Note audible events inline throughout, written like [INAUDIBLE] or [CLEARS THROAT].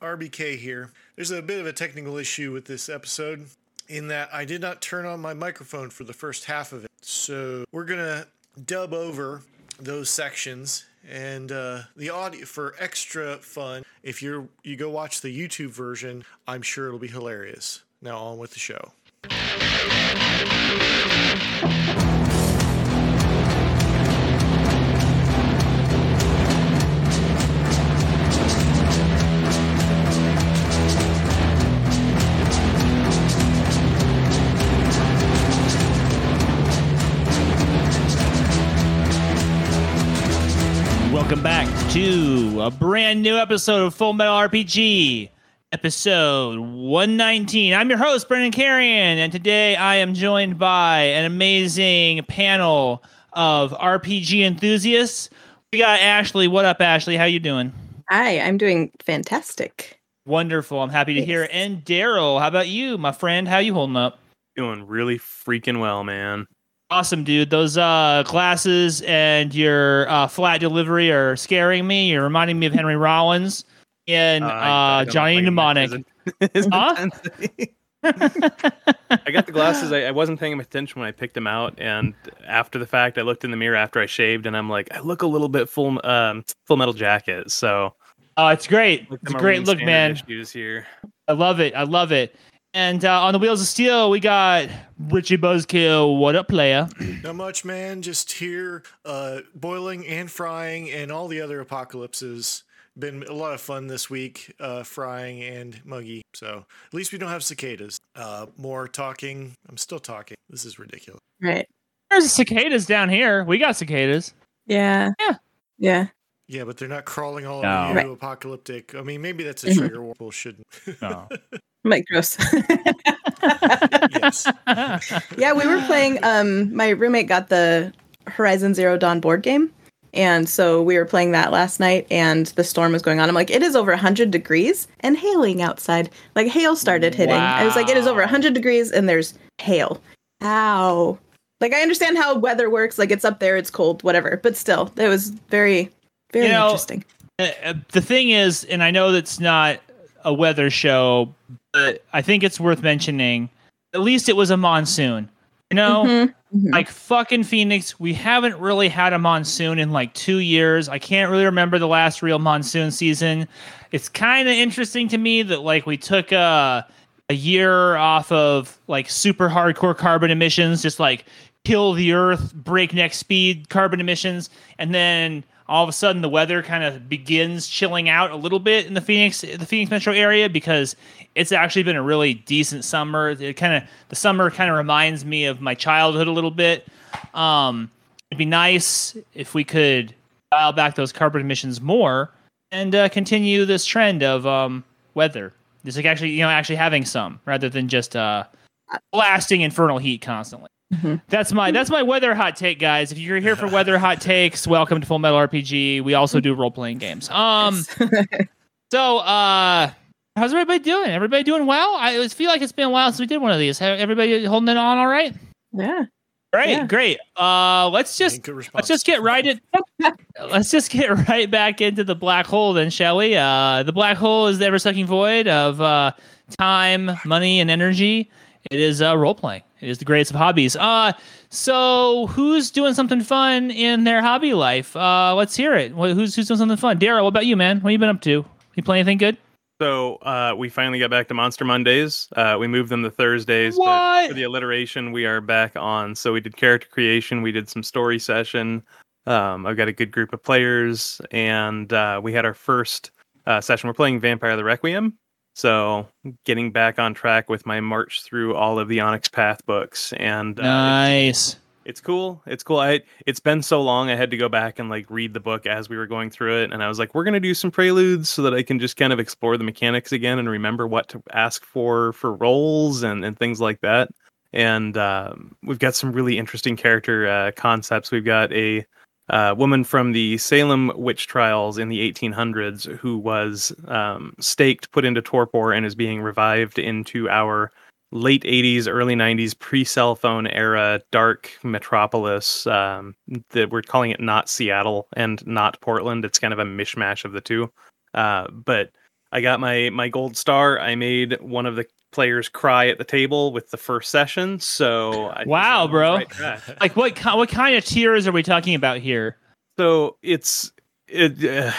RBK here. There's a bit of a technical issue with this episode in that I did not turn on my microphone for the first half of it. So we're going to dub over those sections and uh, the audio for extra fun. If you're you go watch the YouTube version, I'm sure it'll be hilarious. Now on with the show. Welcome back to a brand new episode of Full Metal RPG, episode 119. I'm your host, Brendan Carrion, and today I am joined by an amazing panel of RPG enthusiasts. We got Ashley. What up, Ashley? How you doing? Hi, I'm doing fantastic. Wonderful. I'm happy to hear it. And Daryl, how about you, my friend? How you holding up? Doing really freaking well, man. Awesome, dude. Those uh, glasses and your uh, flat delivery are scaring me. You're reminding me of Henry [LAUGHS] Rollins and Uh, uh, I- I Johnny think Mnemonic. his- [LAUGHS] his Huh? [LAUGHS] I got the glasses. I, I wasn't paying attention when I picked them out, and after the fact, I looked in the mirror after I shaved, and I'm like, I look a little bit full, um, full metal jacket. So Oh, it's great. It's a great look, man. Issues here. I love it. I love it. And uh, on the wheels of steel, we got Richie Buzzkill. What up, player? Not much, man. Just here, uh, boiling and frying, and all the other apocalypses. Been a lot of fun this week, uh, frying and muggy. So at least we don't have cicadas. Uh, more talking. I'm still talking. This is ridiculous. Right. There's cicadas down here. We got cicadas. Yeah. Yeah. Yeah. Yeah, but they're not crawling all No. over you. Right. Apocalyptic. I mean, maybe that's a Mhm. trigger. People shouldn't. No. [LAUGHS] I'm gross. yes. [LAUGHS] yeah, we were playing um my roommate got the Horizon Zero Dawn board game. And so we were playing that last night and the storm was going on. I'm like, it is over 100 degrees and hailing outside. Like hail started hitting. I was like, it is over 100 degrees and there's hail. Ow. Like I understand how weather works. Like it's up there, it's cold, whatever. But still, it was very, very You know, interesting. Uh, uh, the thing is, and I know that's not a weather show, but I think it's worth mentioning. At least it was a monsoon. You know, Mhm, mhm. like fucking Phoenix, we haven't really had a monsoon in like two years. I can't really remember the last real monsoon season. It's kind of interesting to me that like we took a a year off of like super hardcore carbon emissions, just like kill the earth, breakneck speed carbon emissions, and then all of a sudden the weather kind of begins chilling out a little bit in the Phoenix the Phoenix metro area because it's actually been a really decent summer. It kind of the summer kind of reminds me of my childhood a little bit. Um, it'd be nice if we could dial back those carbon emissions more and uh, continue this trend of um, weather. Just like actually, you know, actually having some rather than just uh, blasting infernal heat constantly. Mhm. That's my that's my weather hot take, guys. If you're here for weather hot takes, welcome to Full Metal RPG. We also do role playing games. Um, [LAUGHS] so uh, how's everybody doing? Everybody doing well? I always feel like it's been a while since we did one of these. Everybody holding it on all right? yeah. Great, Yeah. great. Uh, let's just Ain't good response. let's just get right in. [LAUGHS] let's just get right back into the black hole, then, shall we? Uh, the black hole is the ever-sucking void of uh, time, money, and energy. It is uh, role playing. It is the greatest of hobbies. Uh, so who's doing something fun in their hobby life? Uh, let's hear it. Wh- Who's who's doing something fun? Daryl, what about you, man? What have you been up to? You play anything good? So uh, we finally got back to Monster Mondays. Uh, we moved them to Thursdays, but What? for the alliteration, we are back on. So we did character creation, we did some story session. Um, I've got a good group of players, and uh, we had our first uh, session. We're playing Vampire the Requiem. So getting back on track with my march through all of the Onyx Path books, and uh, it's- Nice. it's cool. It's cool. I it's been so long. I had to go back and like read the book as we were going through it, and I was like, we're gonna do some preludes so that I can just kind of explore the mechanics again and remember what to ask for for roles and and things like that. And um, we've got some really interesting character uh, concepts. We've got a uh, woman from the Salem witch trials in the 1800s who was um, staked, put into torpor, and is being revived into our late 80s early 90s pre-cell phone era dark metropolis um, that we're calling it not seattle and not portland it's kind of a mishmash of the two uh, but I got my my gold star. I made one of the players cry at the table with the first session. So I Wow, I'm on the bro. right. [LAUGHS] Like what what kind of tears are we talking about here? So it's it. Uh,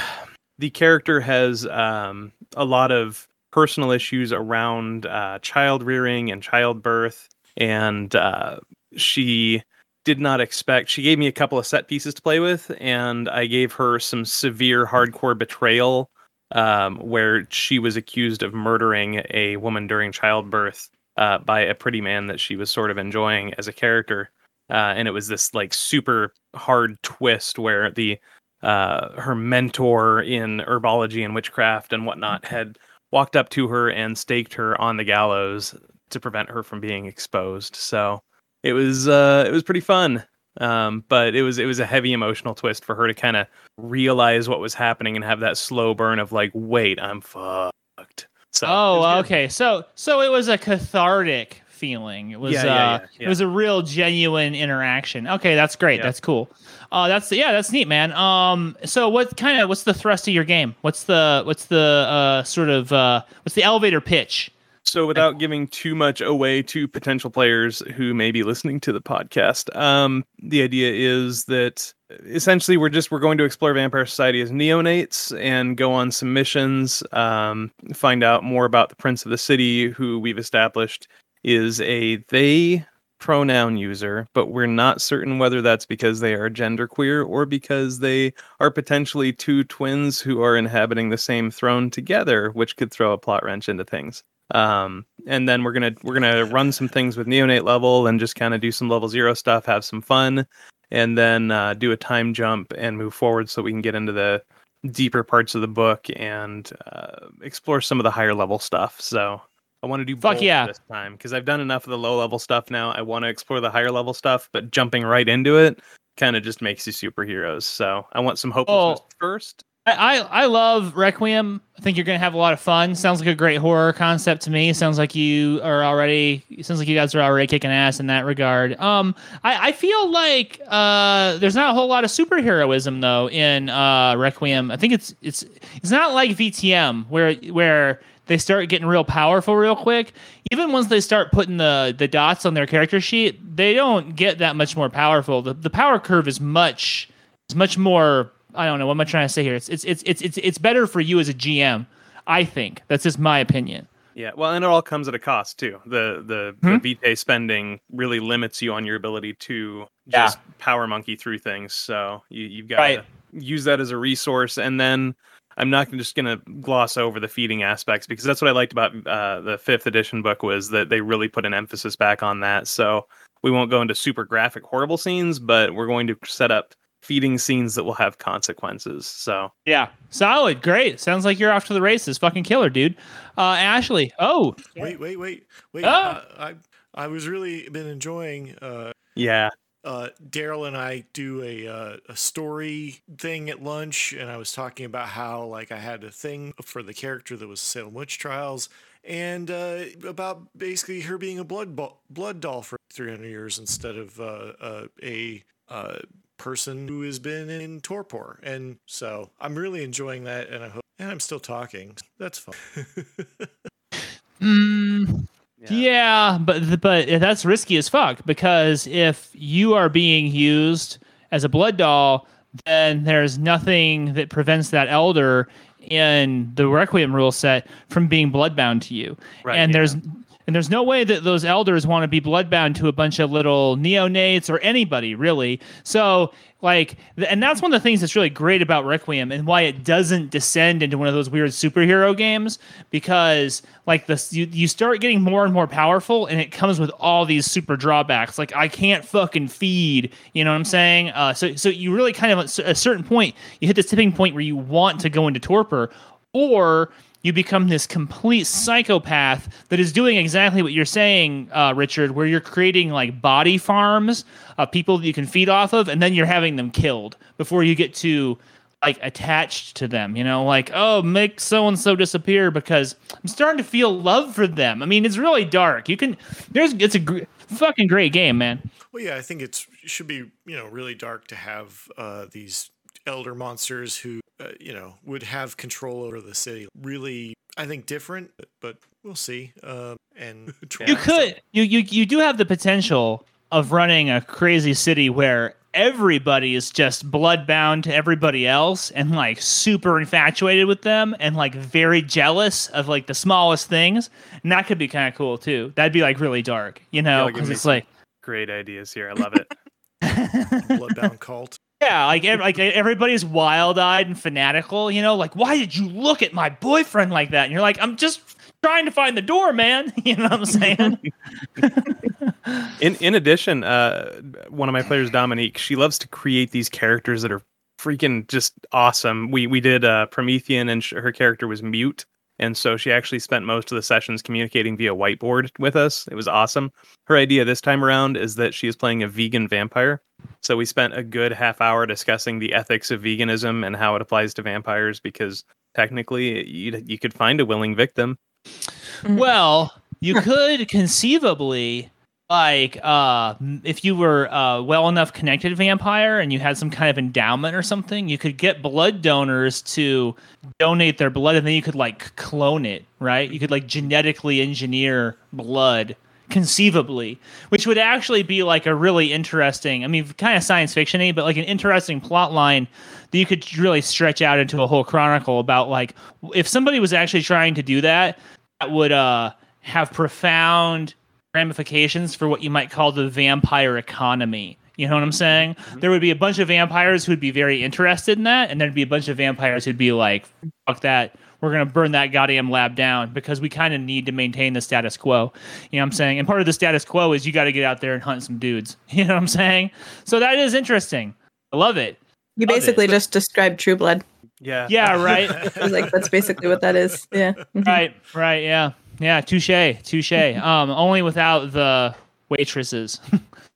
the character has um, a lot of personal issues around uh, child rearing and childbirth, and uh, she did not expect. She gave me a couple of set pieces to play with, and I gave her some severe hardcore betrayal, um, where she was accused of murdering a woman during childbirth uh, by a pretty man that she was sort of enjoying as a character. Uh, and it was this like super hard twist where the uh, her mentor in herbology and witchcraft and whatnot had walked up to her and staked her on the gallows to prevent her from being exposed. So it was uh, it was pretty fun, um, but it was it was a heavy emotional twist for her to kind of realize what was happening and have that slow burn of like, wait, I'm fucked. So Oh, okay. So so it was a cathartic feeling. It was Yeah, yeah, uh yeah, it was a real genuine interaction. Okay, that's great. That's cool. Uh that's yeah, that's neat, man. Um so what kind of what's the thrust of your game? What's the what's the uh sort of uh what's the elevator pitch? So, without giving too much away to potential players who may be listening to the podcast, um, the idea is that essentially we're just we're going to explore Vampire Society as neonates and go on some missions, um, find out more about the Prince of the City, who we've established is a they pronoun user, but we're not certain whether that's because they are genderqueer or because they are potentially two twins who are inhabiting the same throne together, which could throw a plot wrench into things um and then we're gonna we're gonna run some things with neonate level and just kind of do some level zero stuff have some fun and then uh, do a time jump and move forward so we can get into the deeper parts of the book and uh, explore some of the higher level stuff so i want to do Fuck both yeah. this time because i've done enough of the low level stuff now i want to explore the higher level stuff but jumping right into it kind of just makes you superheroes so i want some hopelessness Oh. first I, I love Requiem. I think you're gonna have a lot of fun. Sounds like a great horror concept to me. Sounds like you are already. Sounds like you guys are already kicking ass in that regard. Um, I, I feel like uh, there's not a whole lot of superheroism though in uh, Requiem. I think it's it's it's not like VTM where where they start getting real powerful real quick. Even once they start putting the the dots on their character sheet, they don't get that much more powerful. The the power curve is much is much more I don't know what am I trying to say here. It's it's it's it's it's, it's better for you as a GM. I think that's just my opinion. Yeah, well, and it all comes at a cost too. The the, Hmm? the Vitae spending really limits you on your ability to Yeah. just power monkey through things. So you you've got Right. to use that as a resource, and then I'm not just going to gloss over the feeding aspects because that's what I liked about uh, the fifth edition book was that they really put an emphasis back on that. So we won't go into super graphic, horrible scenes, but we're going to set up feeding scenes that will have consequences. So Yeah, solid, great. Sounds like you're off to the races. Fucking killer, dude. Uh, Ashley. Oh, Wait, wait, wait, wait. Oh. Uh, I I was really been enjoying. Uh, yeah, uh, Daryl and I do a uh, a story thing at lunch, and I was talking about how like I had a thing for the character that was Salem Witch Trials, and uh, about basically her being a blood bo- blood doll for 300 years instead of uh, uh, a uh, person who has been in torpor, and so I'm really enjoying that, and I hope. And I'm still talking. That's fun. [LAUGHS] mm, yeah. but but that's risky as fuck because if you are being used as a blood doll, then there's nothing that prevents that elder in the Requiem rule set from being bloodbound to you. Right, and yeah. there's and there's no way that those elders want to be bloodbound to a bunch of little neonates or anybody really. So like, and that's one of the things that's really great about Requiem and why it doesn't descend into one of those weird superhero games because like the you, you start getting more and more powerful and it comes with all these super drawbacks. Like I can't fucking feed, you know what I'm saying? Uh, so so you really kind of at a certain point you hit this tipping point where you want to go into torpor or you become this complete psychopath that is doing exactly what you're saying, uh, Richard, where you're creating like body farms of people that you can feed off of, and then you're having them killed before you get to like attached to them. You know, like oh, make so and so disappear because I'm starting to feel love for them. I mean, it's really dark. You can there's it's a gr- fucking great game, man. Well, yeah, I think it's it should be you know really dark to have uh, these elder monsters who uh, you know, would have control over the city. Really, I think different, but we'll see. Uh, and [LAUGHS] you could, you you you do have the potential of running a crazy city where everybody is just bloodbound to everybody else and like super infatuated with them and like very jealous of like the smallest things and that could be kind of cool too that'd be like really dark you know because it's like great ideas here i love it [LAUGHS] bloodbound cult yeah like like everybody's wild-eyed and fanatical you know like why did you look at my boyfriend like that and you're like i'm just trying to find the door, man. [LAUGHS] You know what I'm saying? [LAUGHS] in in addition, uh, one of my players, Dominique, she loves to create these characters that are freaking just awesome. We we did uh, Promethean, and sh- her character was mute, and so she actually spent most of the sessions communicating via whiteboard with us. It was awesome. Her idea this time around is that she is playing a vegan vampire. So we spent a good half hour discussing the ethics of veganism and how it applies to vampires because technically you you could find a willing victim Mm. Well, you could conceivably like uh if you were uh well enough connected vampire and you had some kind of endowment or something you could get blood donors to donate their blood and then you could like clone it right? You could like genetically engineer blood conceivably which would actually be like a really interesting i mean kind of science fictiony but like an interesting plot line that you could really stretch out into a whole chronicle about like if somebody was actually trying to do that that would uh, have profound ramifications for what you might call the vampire economy. You know what I'm saying? Mm-hmm. There would be a bunch of vampires who'd be very interested in that, and there'd be a bunch of vampires who'd be like, "Fuck that! We're gonna burn that goddamn lab down because we kind of need to maintain the status quo." You know what I'm saying? And part of the status quo is you got to get out there and hunt some dudes. [LAUGHS] You know what I'm saying? So that is interesting. I love it. You love basically it. just described True Blood. Yeah. Yeah, right. [LAUGHS] like that's basically what that is. Yeah. Right, right, yeah. Yeah, touche, touche. [LAUGHS] um, only without the waitresses.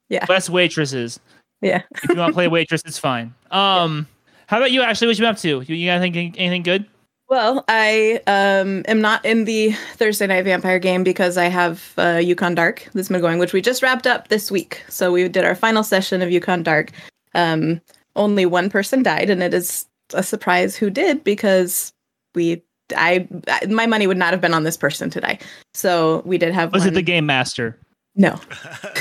yeah. Less waitresses. Yeah. if you want to play [LAUGHS] waitress, it's fine. Um, how about you, Ashley? What you been up to? You, you got anything, anything good? Well, I um, am not in the Thursday Night Vampire game because I have uh, Yukon Dark that's been going, which we just wrapped up this week. So we did our final session of Yukon Dark. Um, only one person died, and it is a surprise who did because we I my money would not have been on this person today. So we did have. Was one. it the game master? No, [LAUGHS] [LAUGHS]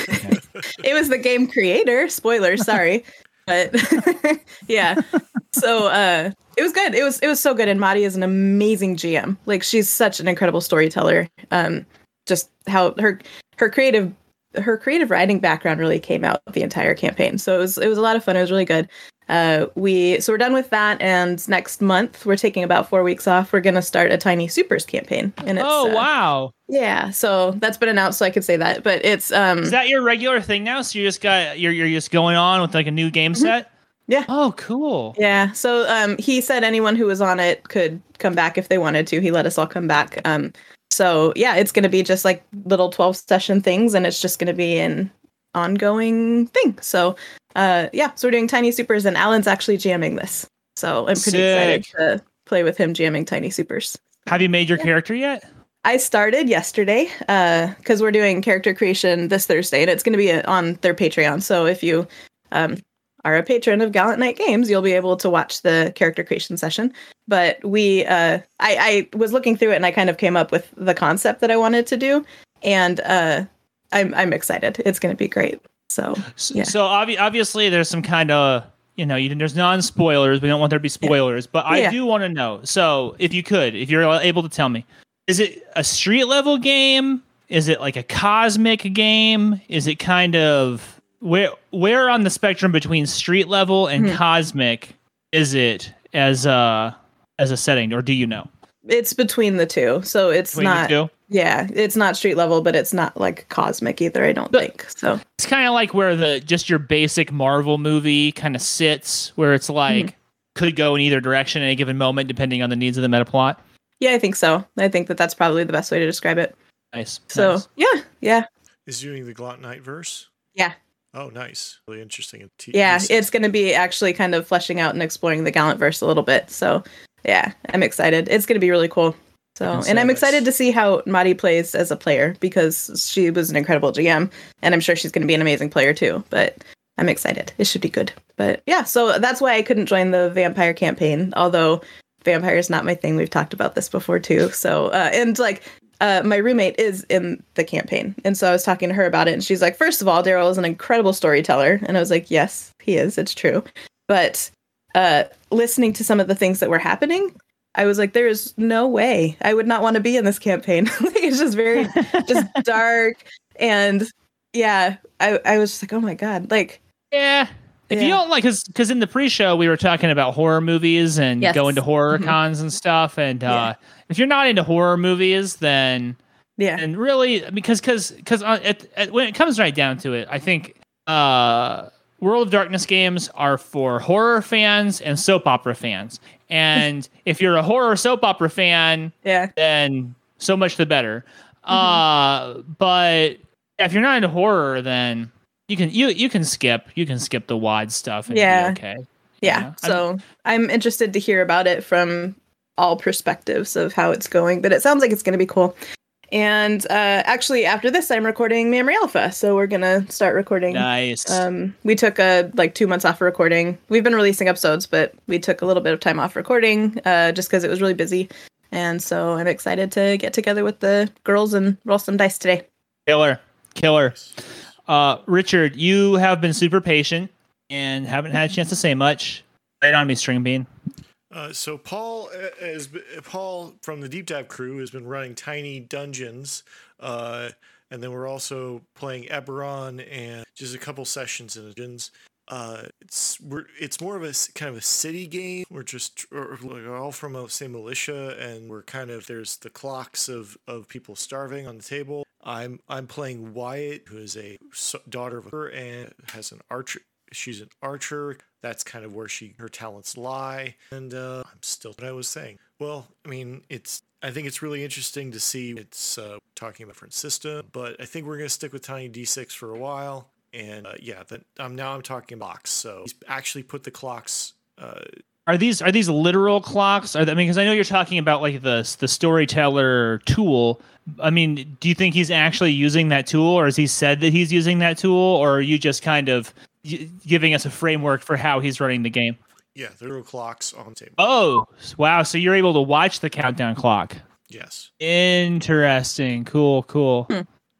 it was the game creator. Spoiler, sorry, [LAUGHS] but yeah. So uh, it was good. It was it was so good. And Madi is an amazing GM. Like she's such an incredible storyteller. Um, just how her her creative her creative writing background really came out the entire campaign. So it was it was a lot of fun. It was really good. Uh, we so we're done with that, and next month we're taking about four weeks off. We're gonna start a Tiny Supers campaign, and it's oh uh, wow, yeah. So that's been announced, so I could say that. But it's um, is that your regular thing now? So you just got you're you're just going on with like a new game mm-hmm. set. Yeah. Oh, cool. Yeah. So um, he said anyone who was on it could come back if they wanted to. He let us all come back. Um, so yeah, it's going to be just like little 12 session things and it's just going to be an ongoing thing. So uh yeah, so we're doing Tiny Supers and Alan's actually jamming this. So I'm pretty Sick. excited to play with him jamming Tiny Supers. Have you made your yeah. character yet? I started yesterday because uh, we're doing character creation this Thursday, and it's going to be on their Patreon. So if you um, are a patron of Gallant Knight Games, you'll be able to watch the character creation session. But we, uh, I, I was looking through it and I kind of came up with the concept that I wanted to do, and uh, I'm I'm excited. It's going to be great. So yeah. So obvi- obviously there's some kind of you know you, there's non spoilers. We don't want there to be spoilers, yeah. but I yeah. do want to know. So if you could, if you're able to tell me, is it a street level game? Is it like a cosmic game? Is it kind of where where on the spectrum between street level and hmm. cosmic is it as a as a setting, or do you know? It's between the two, so it's between not. Yeah, it's not street level, but it's not like cosmic either. I don't but think so. It's kind of like where the just your basic Marvel movie kind of sits, where it's like mm-hmm. could go in either direction at any given moment, depending on the needs of the meta plot. Yeah, I think so. I think that that's probably the best way to describe it. Nice. So nice. yeah, yeah. Is doing the Gallant Knight verse? Yeah. Oh, nice. Really interesting. T- yeah, it's going to be actually kind of fleshing out and exploring the Gallant verse a little bit. So, yeah, I'm excited. It's going to be really cool. So, and I'm excited to see how Madi plays as a player because she was an incredible GM, and I'm sure she's going to be an amazing player too. But I'm excited. It should be good. But yeah, so that's why I couldn't join the vampire campaign. Although vampire is not my thing. We've talked about this before too. So uh, and like uh, my roommate is in the campaign, and so I was talking to her about it, and she's like, first of all, Daryl is an incredible storyteller, and I was like, yes, he is. It's true. But uh, listening to some of the things that were happening, I was like, there is no way I would not want to be in this campaign. [LAUGHS] like, it's just very just [LAUGHS] dark and yeah, I, I was just like, oh my god, like Yeah. If you don't like, because because in the pre-show we were talking about horror movies and Yes. going to horror Mhm. cons and stuff, and uh, Yeah. if you're not into horror movies, then yeah, and really because because because uh, at, at, when it comes right down to it, I think uh, World of Darkness games are for horror fans and soap opera fans, and [LAUGHS] if you're a horror soap opera fan, yeah, then so much the better. Mm-hmm. Uh, but if you're not into horror, then you can you you can skip you can skip the WoD stuff and Yeah. be okay. yeah. Yeah, I'm- So I'm interested to hear about it from all perspectives of how it's going, but it sounds like it's going to be cool. And uh, actually, after this, I'm recording Memory Alpha, so we're gonna start recording. Nice. Um, we took a like two months off of recording. We've been releasing episodes, but we took a little bit of time off recording uh, just because it was really busy. And so I'm excited to get together with the girls and roll some dice today. Killer, killer. Uh, Richard, you have been super patient and haven't had a chance to say much. Right on me, string bean. Uh, so Paul uh, has b- Paul from the Deep Dive crew has been running tiny dungeons, uh, and then we're also playing Eberron and just a couple sessions in dungeons. Uh, it's we're it's more of a kind of a city game. We're just we're all from a same militia, and we're kind of there's the clocks of of people starving on the table. I'm I'm playing Wyatt, who is a daughter of her and has an archer. She's an archer. That's kind of where she her talents lie. And uh, I'm still what I was saying. Well, I mean, it's I think it's really interesting to see it's uh, talking about different system, but I think we're gonna stick with Tiny D6 for a while. And uh, yeah, that um, now I'm talking clocks. So he's actually put the clocks. Uh, Are these are these literal clocks? They, I mean, because I know you're talking about like the the storyteller tool. I mean, do you think he's actually using that tool, or has he said that he's using that tool, or are you just kind of giving us a framework for how he's running the game? yeah, there are clocks on the table. Oh, wow! So you're able to watch the countdown clock. Yes. Interesting. Cool. Cool.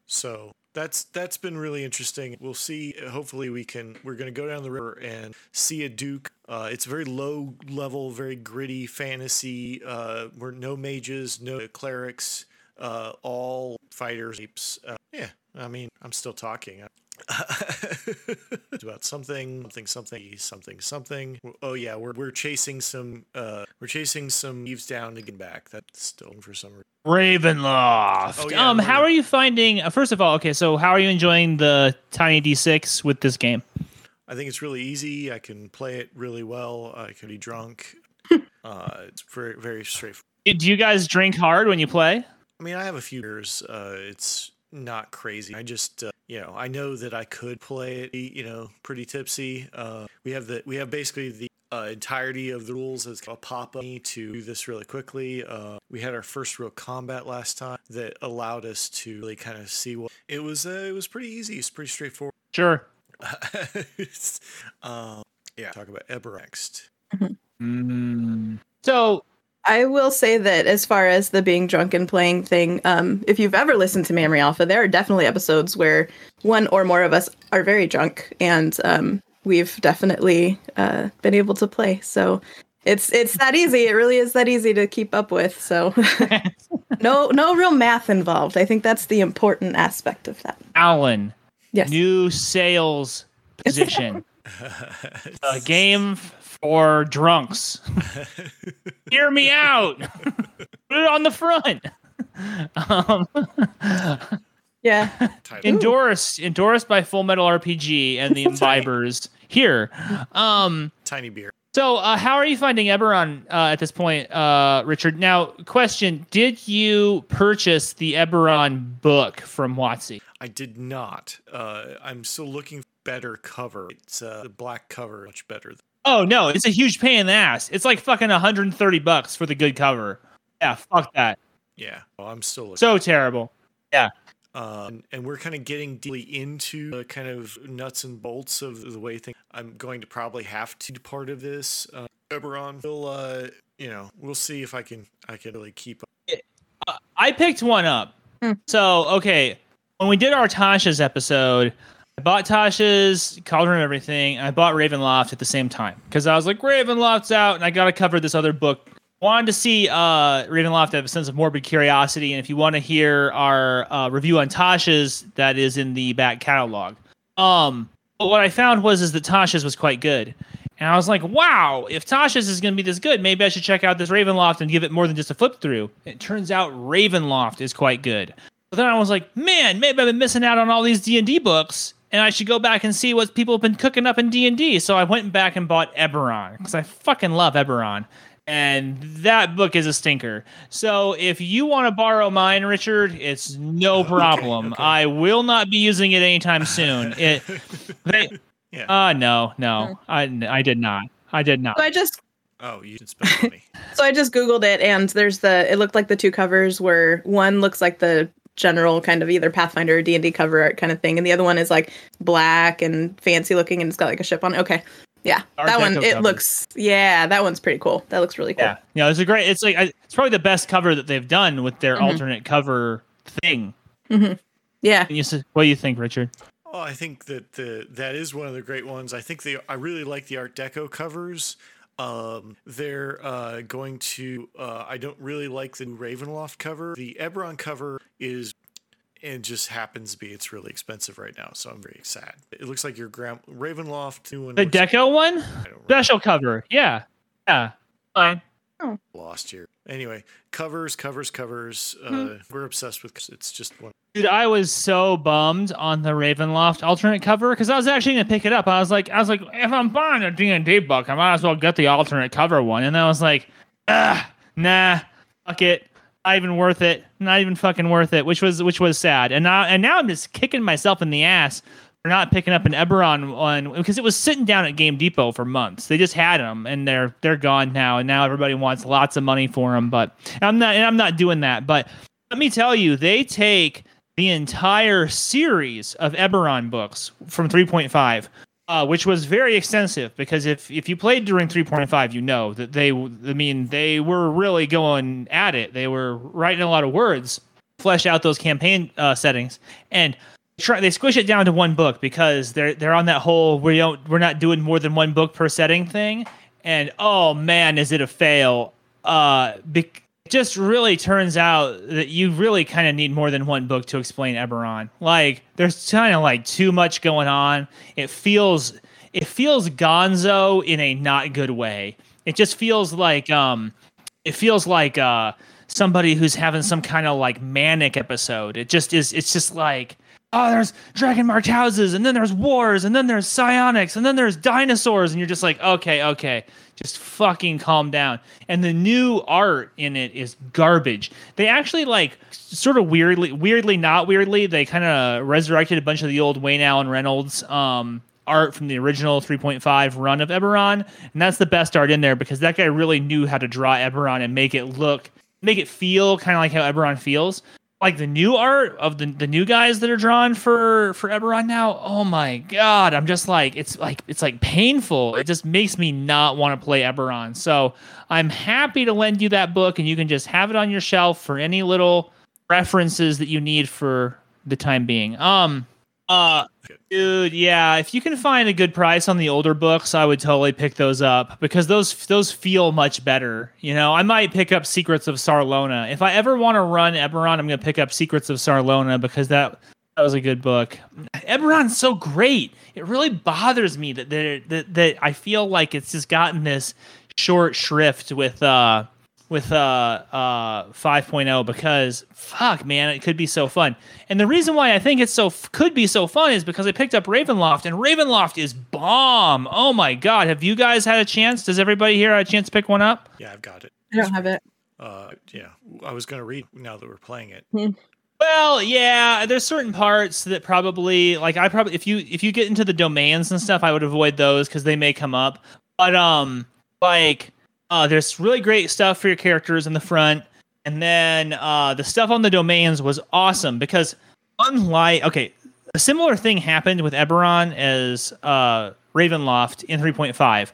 So that's that's been really interesting. We'll see. Hopefully, we can. We're going to go down the river and see a duke. Uh, it's very low level, very gritty fantasy. Uh, we're no mages, no clerics, uh, all fighters. apes. Uh, yeah, I mean, I'm still talking. It's about something, something, something, something, something. Oh yeah, we're we're chasing some. Uh, we're chasing some leaves down to get back. That's still for some reason. Ravenloft. Oh, yeah, um, how are you finding? Uh, first of all, okay, so how are you enjoying the Tiny D6 with this game? I think it's really easy. I can play it really well. I can be drunk. [LAUGHS] uh, it's very very straightforward. Do you guys drink hard when you play? I mean, I have a few years. Uh, it's not crazy. I just uh, you know I know that I could play it. You know, pretty tipsy. Uh, we have the we have basically the. Uh, entirety of the rules as a pop up to do this really quickly. Uh, we had our first real combat last time that allowed us to really kind of see what it was. Uh, it was pretty easy. It's pretty straightforward. Sure. [LAUGHS] um, yeah, talk about Eber next. Mm. So I will say that as far as the being drunk and playing thing, um, if you've ever listened to Memory Alpha, there are definitely episodes where one or more of us are very drunk, and um, we've definitely uh, been able to play. So it's it's that easy. It really is that easy to keep up with. So [LAUGHS] no no real math involved. I think that's the important aspect of that. Alan, Yes. new sales position, [LAUGHS] a game for drunks. [LAUGHS] Hear me out. Put it on the front. Um, yeah. Title. endorsed endorsed by Full Metal RPG and the [LAUGHS] Imbibers here. Um, Tiny beer. so uh, how are you finding Eberron uh, at this point, uh, Richard? Now, question: Did you purchase the Eberron book from WotC? I did not. Uh, I'm still looking for better cover. It's uh, the black cover, much better. Oh no, it's a huge pain in the ass. It's like fucking 130 bucks for the good cover. Yeah, fuck that. Yeah, well, I'm still looking. So terrible. Yeah. and, and we're kind of getting deeply into the kind of nuts and bolts of the way things. I'm going to probably have to do part of this. Uh, Eberron, we'll, uh, you know, we'll see if I can, I can really keep. up. Uh, I picked one up. Hmm. So okay, when we did our Tasha's episode, I bought Tasha's Cauldron of Everything. And I bought Ravenloft at the same time because I was like, Ravenloft's out, and I got to cover this other book. Wanted to see uh, Ravenloft have a sense of morbid curiosity, and if you want to hear our uh, review on Tasha's, that is in the back catalog. Um, but what I found was is that Tasha's was quite good. And I was like, wow, if Tasha's is going to be this good, maybe I should check out this Ravenloft and give it more than just a flip through. It turns out Ravenloft is quite good. But then I was like, man, maybe I've been missing out on all these D&D books and I should go back and see what people have been cooking up in D&D. So I went back and bought Eberron because I fucking love Eberron. And that book is a stinker. So if you want to borrow mine, Richard, it's no [LAUGHS] problem. okay. I will not be using it anytime soon. [LAUGHS] It, they, Yeah. uh, no, no, I, I did not. I did not. So I just oh, you can spend money. [LAUGHS] so I just googled it, and there's the. It looked like the two covers were one looks like the general kind of either Pathfinder or D and D cover art kind of thing, and the other one is like black and fancy looking, and it's got like a ship on. it. Okay, yeah, Art that one it cover. looks. Yeah, that one's pretty cool. That looks really cool. Yeah, yeah, it's a great. It's like it's probably the best cover that they've done with their Mhm. alternate cover thing. Yeah, And you s- what do you think, Richard? Oh, I think that the that is one of the great ones. I think the I really like the Art Deco covers. Um, they're uh, going to. Uh, I don't really like the new Ravenloft cover. The Eberron cover is, and just happens to be. It's really expensive right now, so I'm very sad. It looks like your grand Ravenloft new one The looks- Deco one, I don't remember. special cover. Yeah, yeah, fine. lost here. Anyway, covers, covers, covers. Uh, Hmm. We're obsessed with. It's just one. Dude, I was so bummed on the Ravenloft alternate cover because I was actually gonna pick it up. I was like, I was like, if I'm buying a D and D book, I might as well get the alternate cover one. And I was like, ah, nah, fuck it, not even worth it, not even fucking worth it. Which was which was sad. And now and now I'm just kicking myself in the ass for not picking up an Eberron one because it was sitting down at Game Depot for months. They just had them and they're they're gone now. And now everybody wants lots of money for them. But I'm not and I'm not doing that. But let me tell you, they take the entire series of Eberron books from 3.5, uh, which was very extensive because if if you played during 3.5, you know that they, I mean, they were really going at it. They were writing a lot of words, flesh out those campaign uh, settings, and try they squish it down to one book because they're they're on that whole we don't we're not doing more than one book per setting thing. And oh man, is it a fail? Uh, just really turns out that you really kind of need more than one book to explain Eberron. Like there's kind of like too much going on. It feels it feels gonzo in a not good way. It just feels like um it feels like uh somebody who's having some kind of like manic episode. It just is it's just like oh there's dragon marked houses and then there's wars and then there's psionics and then there's dinosaurs and you're just like okay okay just fucking calm down. And the new art in it is garbage. They actually like sort of weirdly weirdly not weirdly they kind of resurrected a bunch of the old wayne allen reynolds um art from the original 3.5 run of eberron and that's the best art in there because that guy really knew how to draw eberron and make it look make it feel kind of like how eberron feels like the new art of the, the new guys that are drawn for for Eberron now. Oh my god, I'm just like it's like it's like painful. It just makes me not want to play Eberron. So I'm happy to lend you that book, and you can just have it on your shelf for any little references that you need for the time being. Um, uh, dude, yeah, if you can find a good price on the older books, I would totally pick those up because those those feel much better. You know, I might pick up Secrets of Sarlona if I ever want to run Eberron. I'm gonna pick up Secrets of Sarlona because that that was a good book. Eberron's so great. It really bothers me that that that, that I feel like it's just gotten this short shrift with uh with uh uh 5.0 because fuck man it could be so fun and the reason why i think it's so could be so fun is because i picked up ravenloft and ravenloft is bomb oh my god have you guys had a chance does everybody here have a chance to pick one up Yeah, I've got it. I don't have it. Uh, yeah, I was gonna read now that we're playing it. Well, yeah, there's certain parts that probably like I probably if you if you get into the domains and stuff, I would avoid those because they may come up. But um, like uh, there's really great stuff for your characters in the front, and then uh, the stuff on the domains was awesome because unlike okay, a similar thing happened with Eberron as uh, Ravenloft in 3.5.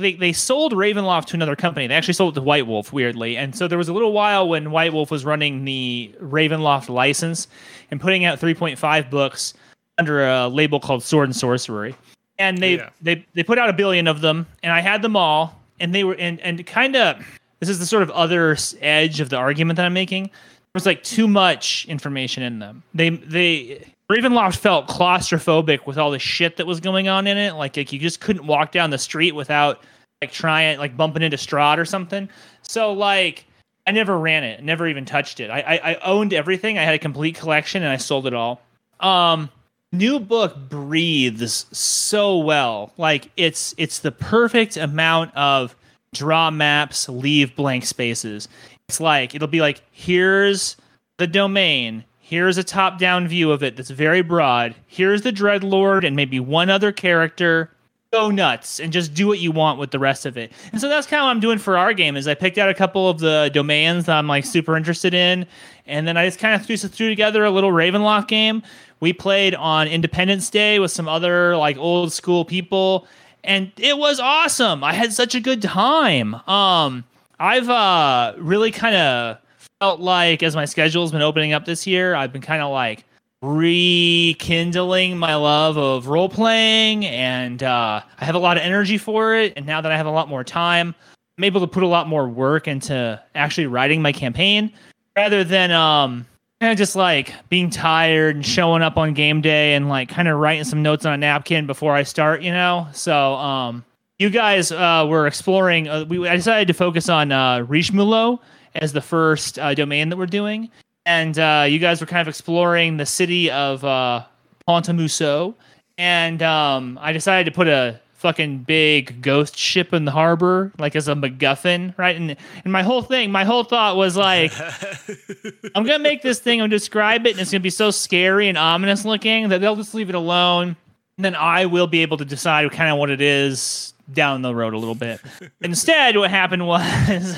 They, they sold Ravenloft to another company. They actually sold it to White Wolf, weirdly. And so there was a little while when White Wolf was running the Ravenloft license and putting out 3.5 books under a label called Sword and Sorcery. And they Yeah. they they put out a billion of them, and I had them all, and they were and and kind of this is the sort of other edge of the argument that I'm making. There was like too much information in them. They they Ravenloft felt claustrophobic with all the shit that was going on in it. Like, like you just couldn't walk down the street without like trying like bumping into Strahd or something. So like I never ran it, never even touched it. I, I I owned everything. I had a complete collection and I sold it all. Um new book breathes so well. Like it's it's the perfect amount of draw maps, leave blank spaces. It's like it'll be like here's the domain. Here's a top-down view of it that's very broad. Here's the Dreadlord and maybe one other character. Go nuts and just do what you want with the rest of it. And so that's kind of what I'm doing for our game. Is I picked out a couple of the domains that I'm like super interested in, and then I just kind of threw, threw together a little Ravenloft game. We played on Independence Day with some other like old school people, and it was awesome. I had such a good time. Um, I've uh really kind of felt like as my schedule's been opening up this year, I've been kind of like rekindling my love of role playing, and uh, I have a lot of energy for it. And now that I have a lot more time, I'm able to put a lot more work into actually writing my campaign rather than um kind of just like being tired and showing up on game day and like kind of writing some notes on a napkin before I start, you know. So um you guys uh, were exploring. Uh, we I decided to focus on uh, Richemulot as the first uh, domain that we're doing, and uh, you guys were kind of exploring the city of uh, Pont-à-Museau, and um, I decided to put a fucking big ghost ship in the harbor, like as a MacGuffin, right? And and my whole thing, my whole thought was like, [LAUGHS] I'm gonna make this thing, I'm gonna describe it, and it's gonna be so scary and ominous looking that they'll just leave it alone. And then I will be able to decide kind of what it is down the road a little bit. Instead, what happened was [LAUGHS]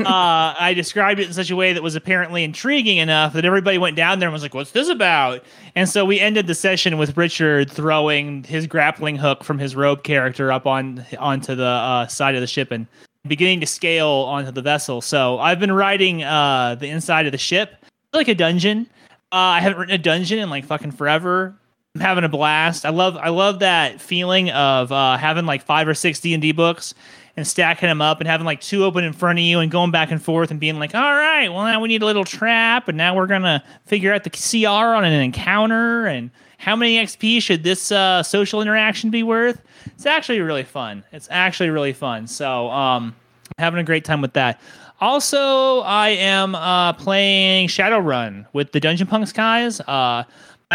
uh, I described it in such a way that was apparently intriguing enough that everybody went down there and was like, "What's this about?" And so we ended the session with Richard throwing his grappling hook from his rope character up on onto the uh, side of the ship and beginning to scale onto the vessel. So I've been riding uh, the inside of the ship like a dungeon. Uh, I haven't written a dungeon in like fucking forever. I'm having a blast. I love I love that feeling of uh, having like five or six D and D books and stacking them up and having like two open in front of you and going back and forth and being like, all right, well now we need a little trap and now we're gonna figure out the CR on an encounter and how many XP should this uh, social interaction be worth? It's actually really fun. It's actually really fun. So um, having a great time with that. Also, I am uh, playing Shadowrun with the Dungeon Punks guys. Uh,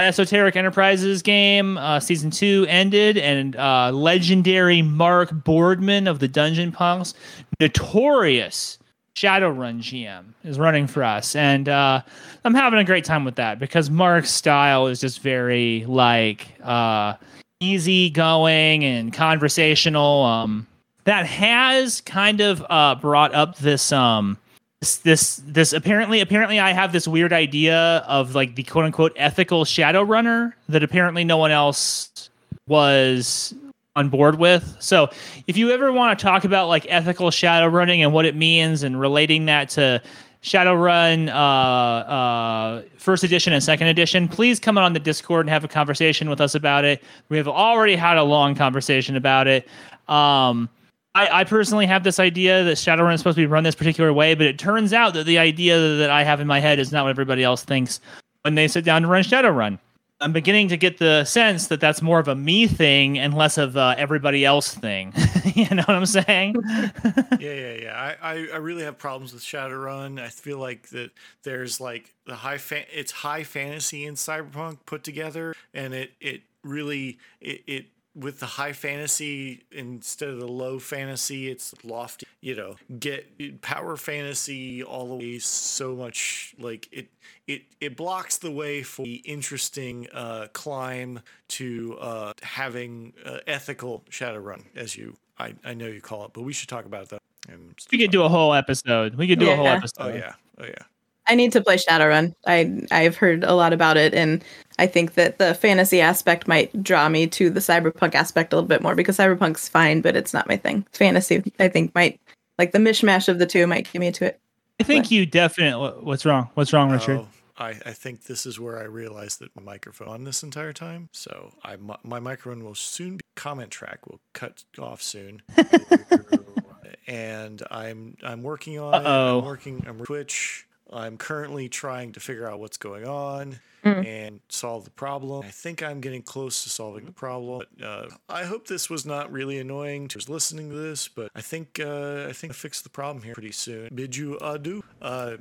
Esoteric Enterprises game uh, season two ended, and uh, legendary Mark Boardman of the Dungeon Punks, notorious Shadowrun GM, is running for us, and uh, I'm having a great time with that because Mark's style is just very like uh, easy going and conversational. Um, that has kind of uh, brought up this um this, this apparently apparently I have this weird idea of like the quote unquote ethical shadow runner that apparently no one else was on board with. So if you ever want to talk about like ethical shadow running and what it means and relating that to Shadowrun uh, uh, first edition and second edition, please come on the Discord and have a conversation with us about it. We have already had a long conversation about it. Um, I, I personally have this idea that Shadowrun is supposed to be run this particular way, but it turns out that the idea that I have in my head is not what everybody else thinks when they sit down to run Shadowrun. I'm beginning to get the sense that that's more of a me thing and less of a everybody else thing. [LAUGHS] you know what I'm saying? [LAUGHS] yeah, yeah, yeah. I, I, I really have problems with Shadowrun. I feel like that there's like the high fan, it's high fantasy in cyberpunk put together, and it it really it, it with the high fantasy instead of the low fantasy, it's lofty. You know, get power fantasy all the way so much like it it it blocks the way for the interesting uh, climb to uh, having uh, ethical Shadowrun, as you I, I know you call it, but we should talk about that. And we could do a whole episode. We could do a whole episode. Oh yeah, oh yeah. I need to play Shadowrun. I I've heard a lot about it, and I think that the fantasy aspect might draw me to the cyberpunk aspect a little bit more because cyberpunk's fine, but it's not my thing. Fantasy, I think, might like the mishmash of the two might get me to it. I think you definitely. What's wrong? What's wrong, Richard? Oh, I, I think this is where I realized that my microphone on this entire time. So I my, my microphone will soon be comment track will cut off soon. [LAUGHS] and I'm I'm working on it. Uh-oh. I'm working I'm Twitch. I'm currently trying to figure out what's going on Mm. and solve the problem. I think I'm getting close to solving the problem. But, uh, I hope this was not really annoying to who's listening to this, but I think uh, I think I fixed the problem here pretty soon. Bid you adieu. Uh,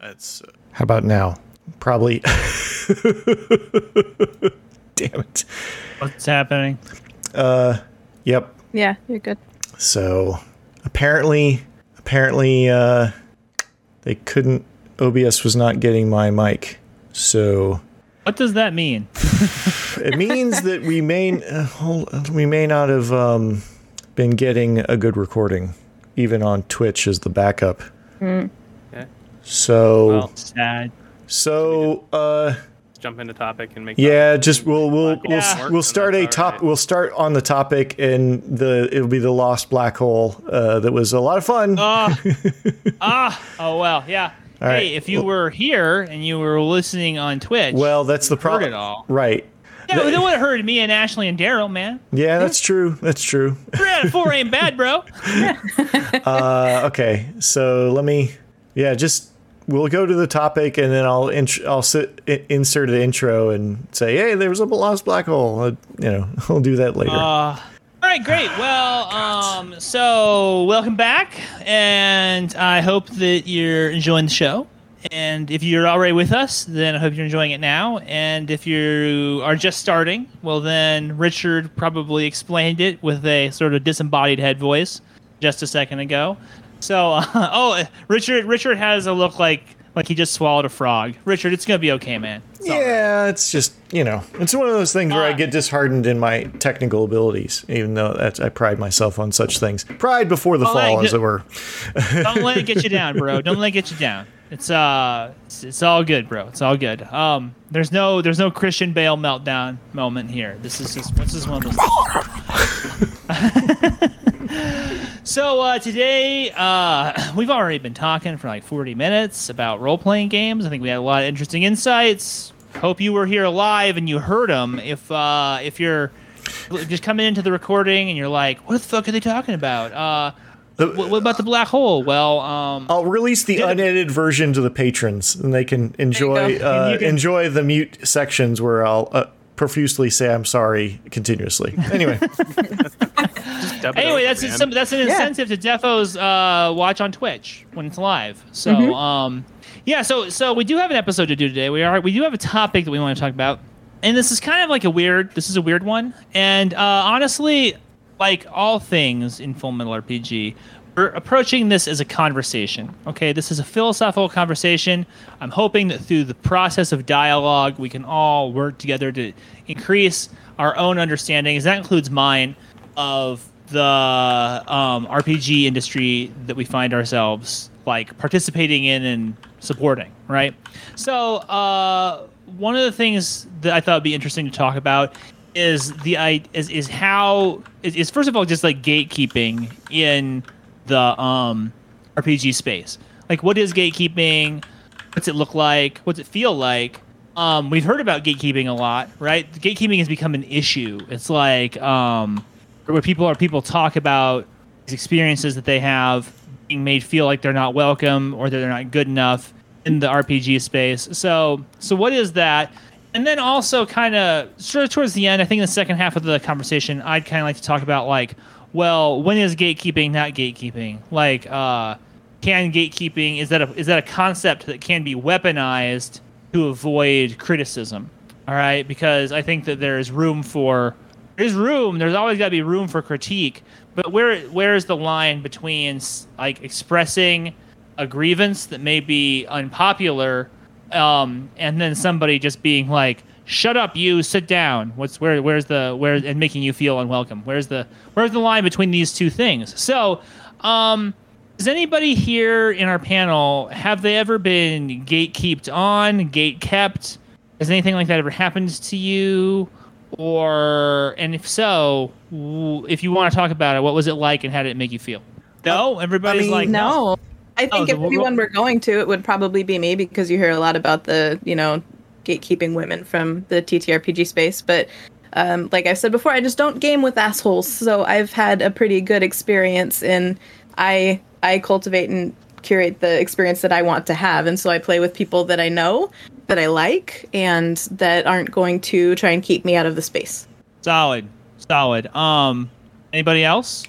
that's. Uh, How about now? Probably. [LAUGHS] Damn it. What's happening? Uh, yep. Yeah, you're good. So apparently, apparently, uh, they couldn't. OBS was not getting my mic. So What does that mean? [LAUGHS] it means that we may uh, hold, we may not have um, been getting a good recording, even on Twitch as the backup. Okay. So Well, Sad. so uh, let's jump into topic and make. yeah, just we'll we'll we'll, Yeah. we'll start a that's top. alright. We'll start on the topic, and the it'll be the lost black hole. Uh, that was a lot of fun. Ah, [LAUGHS] ah, oh well, yeah. All hey, right. if you were here and you were listening on Twitch, well, that's the heard problem. it all. Right. Yeah, well, they would have heard me and Ashley and Daryl, man. Yeah, that's true. That's true. Three out of four ain't bad, bro. [LAUGHS] Uh, okay, so let me. Yeah, just we'll go to the topic, and then I'll int- I'll sit, insert an intro and say, "Hey, there was a lost black hole." You know, [LAUGHS] I'll do that later. Uh, all right, great. Well, um, so welcome back, and I hope that you're enjoying the show. And if you're already with us, then I hope you're enjoying it now. And if you are just starting, well, then Richard probably explained it with a sort of disembodied head voice just a second ago. So, uh, [LAUGHS] oh, Richard, Richard has a look like like he just swallowed a frog. Richard, it's gonna be okay, man. It's all right. yeah, it's just you know, it's one of those things where I get disheartened in my technical abilities, even though that's I pride myself on such things. Pride before the fall, as it were. [LAUGHS] Don't let it get you down, bro. Don't let it get you down. It's uh, it's, it's all good, bro. It's all good. Um, there's no there's no Christian Bale meltdown moment here. This is just this is one of those. [LAUGHS] so uh, today, uh, [LAUGHS] we've already been talking for like 40 minutes about role playing games. I think we had a lot of interesting insights. Hope you were here live and you heard them. If uh, if you're just coming into the recording and you're like, what the fuck are they talking about? Uh, what, what about the black hole? Well, um, I'll release the unedited version to the patrons, and they can enjoy uh, can- enjoy the mute sections where I'll uh, profusely say I'm sorry continuously. Anyway, [LAUGHS] Anyway, that's man. some, that's an incentive to defos uh, watch on Twitch when it's live. So um, yeah, so so we do have an episode to do today. We are we do have a topic that we want to talk about, and this is kind of like a weird. This is a weird one, and uh, honestly, like all things in Full Metal RPG. We're approaching this as a conversation. Okay, this is a philosophical conversation. I'm hoping that through the process of dialogue, we can all work together to increase our own understanding, as that includes mine, of the um, RPG industry that we find ourselves like participating in and supporting, right? So, uh, one of the things that I thought would be interesting to talk about is the is, is how is, is first of all just like gatekeeping in the um, RPG space. Like, what is gatekeeping? What's it look like? What's it feel like? Um, we've heard about gatekeeping a lot, right? Gatekeeping has become an issue. It's like um, where people are people talk about these experiences that they have being made feel like they're not welcome or that they're not good enough in the RPG space. So, so what is that? And then also kind of sort of towards the end, I think in the second half of the conversation, I'd kind of like to talk about like, well, when is gatekeeping not gatekeeping? Like, uh, can gatekeeping is that a is that a concept that can be weaponized to avoid criticism? All right, because I think that there is room for there's room. There's always got to be room for critique. But where where is the line between like expressing a grievance that may be unpopular, um, and then somebody just being like, "Shut up, you! Sit down." What's where? Where's the where? And making you feel unwelcome. Where's the where's the line between these two things? So, um, Does anybody here in our panel have they ever been gatekept on, gate kept? Has anything like that ever happened to you? Or and if so, w- if you want to talk about it, what was it like and how did it make you feel? No, everybody's mean, like no. I Oh, think the if wo- anyone were going to, it would probably be me because you hear a lot about the, you know, gatekeeping women from the TTRPG space. But um, like I said before, I just don't game with assholes. So I've had a pretty good experience in I I cultivate and curate the experience that I want to have, and so I play with people that I know, that I like, and that aren't going to try and keep me out of the space. Solid, solid. Um, anybody else?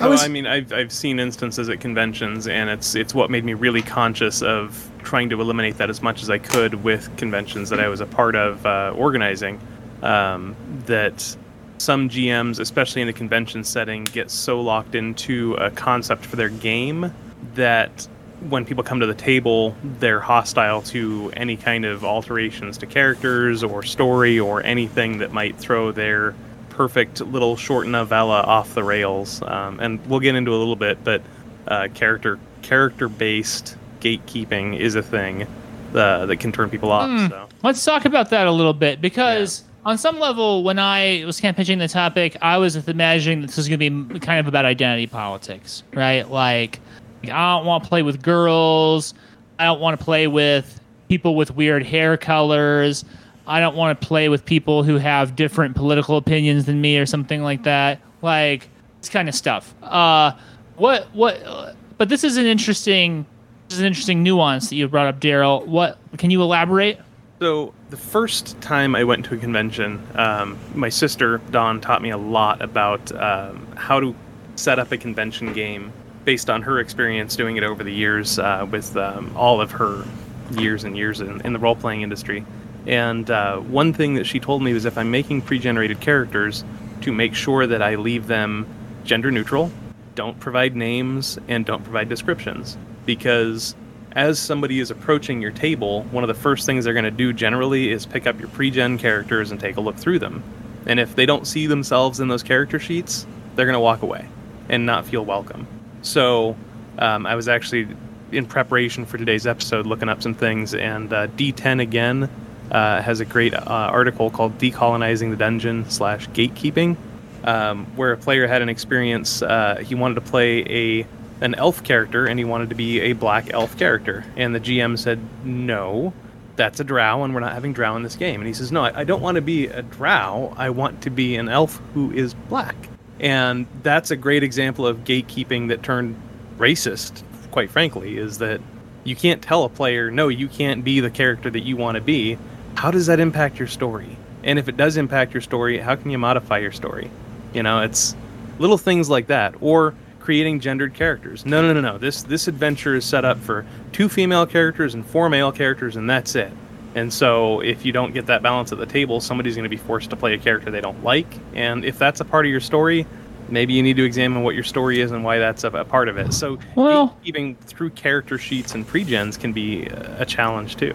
I was- I mean, I've, I've seen instances at conventions, and it's it's what made me really conscious of trying to eliminate that as much as I could with conventions that I was a part of uh, organizing. Um, that some GMs, especially in the convention setting, get so locked into a concept for their game that when people come to the table, they're hostile to any kind of alterations to characters or story or anything that might throw their perfect little short novella off the rails. Um, and we'll get into a little bit, but uh, character character based gatekeeping is a thing uh, that can turn people off. Hmm. So. Let's talk about that a little bit because on some level, when I was kind of pitching the topic, I was imagining this was going to be kind of about identity politics, right? Like, I don't want to play with girls. I don't want to play with people with weird hair colors. I don't want to play with people who have different political opinions than me or something like that. Like, this kind of stuff. Uh, what, what, uh, but this is an interesting, is an interesting nuance that you brought up, Daryl. What, can you elaborate? So the first time I went to a convention, um, my sister Dawn taught me a lot about um, how to set up a convention game based on her experience doing it over the years uh, with um, all of her years and years in, in the role playing industry. And uh, one thing that she told me was if I'm making pre generated characters, to make sure that I leave them gender neutral, don't provide names, and don't provide descriptions. Because as somebody is approaching your table, one of the first things they're going to do generally is pick up your pre-gen characters and take a look through them. And if they don't see themselves in those character sheets, they're going to walk away and not feel welcome. So um, I was actually in preparation for today's episode looking up some things, and uh, D10 again uh, has a great uh, article called "Decolonizing the Dungeon" slash Gatekeeping, um, where a player had an experience. Uh, he wanted to play a an elf character and he wanted to be a black elf character. And the GM said, No, that's a drow and we're not having drow in this game. And he says, No, I, don't want to be a drow. I want to be an elf who is black. And that's a great example of gatekeeping that turned racist, quite frankly, is that you can't tell a player, No, you can't be the character that you want to be. How does that impact your story? And if it does impact your story, how can you modify your story? You know, it's little things like that. Or creating gendered characters. No, no, no, no. This this adventure is set up for two female characters and four male characters, and that's it. And so, if you don't get that balance at the table, somebody's going to be forced to play a character they don't like. And if that's a part of your story, maybe you need to examine what your story is and why that's a, a part of it. So, Well- even through character sheets and pre-gens can be a challenge too.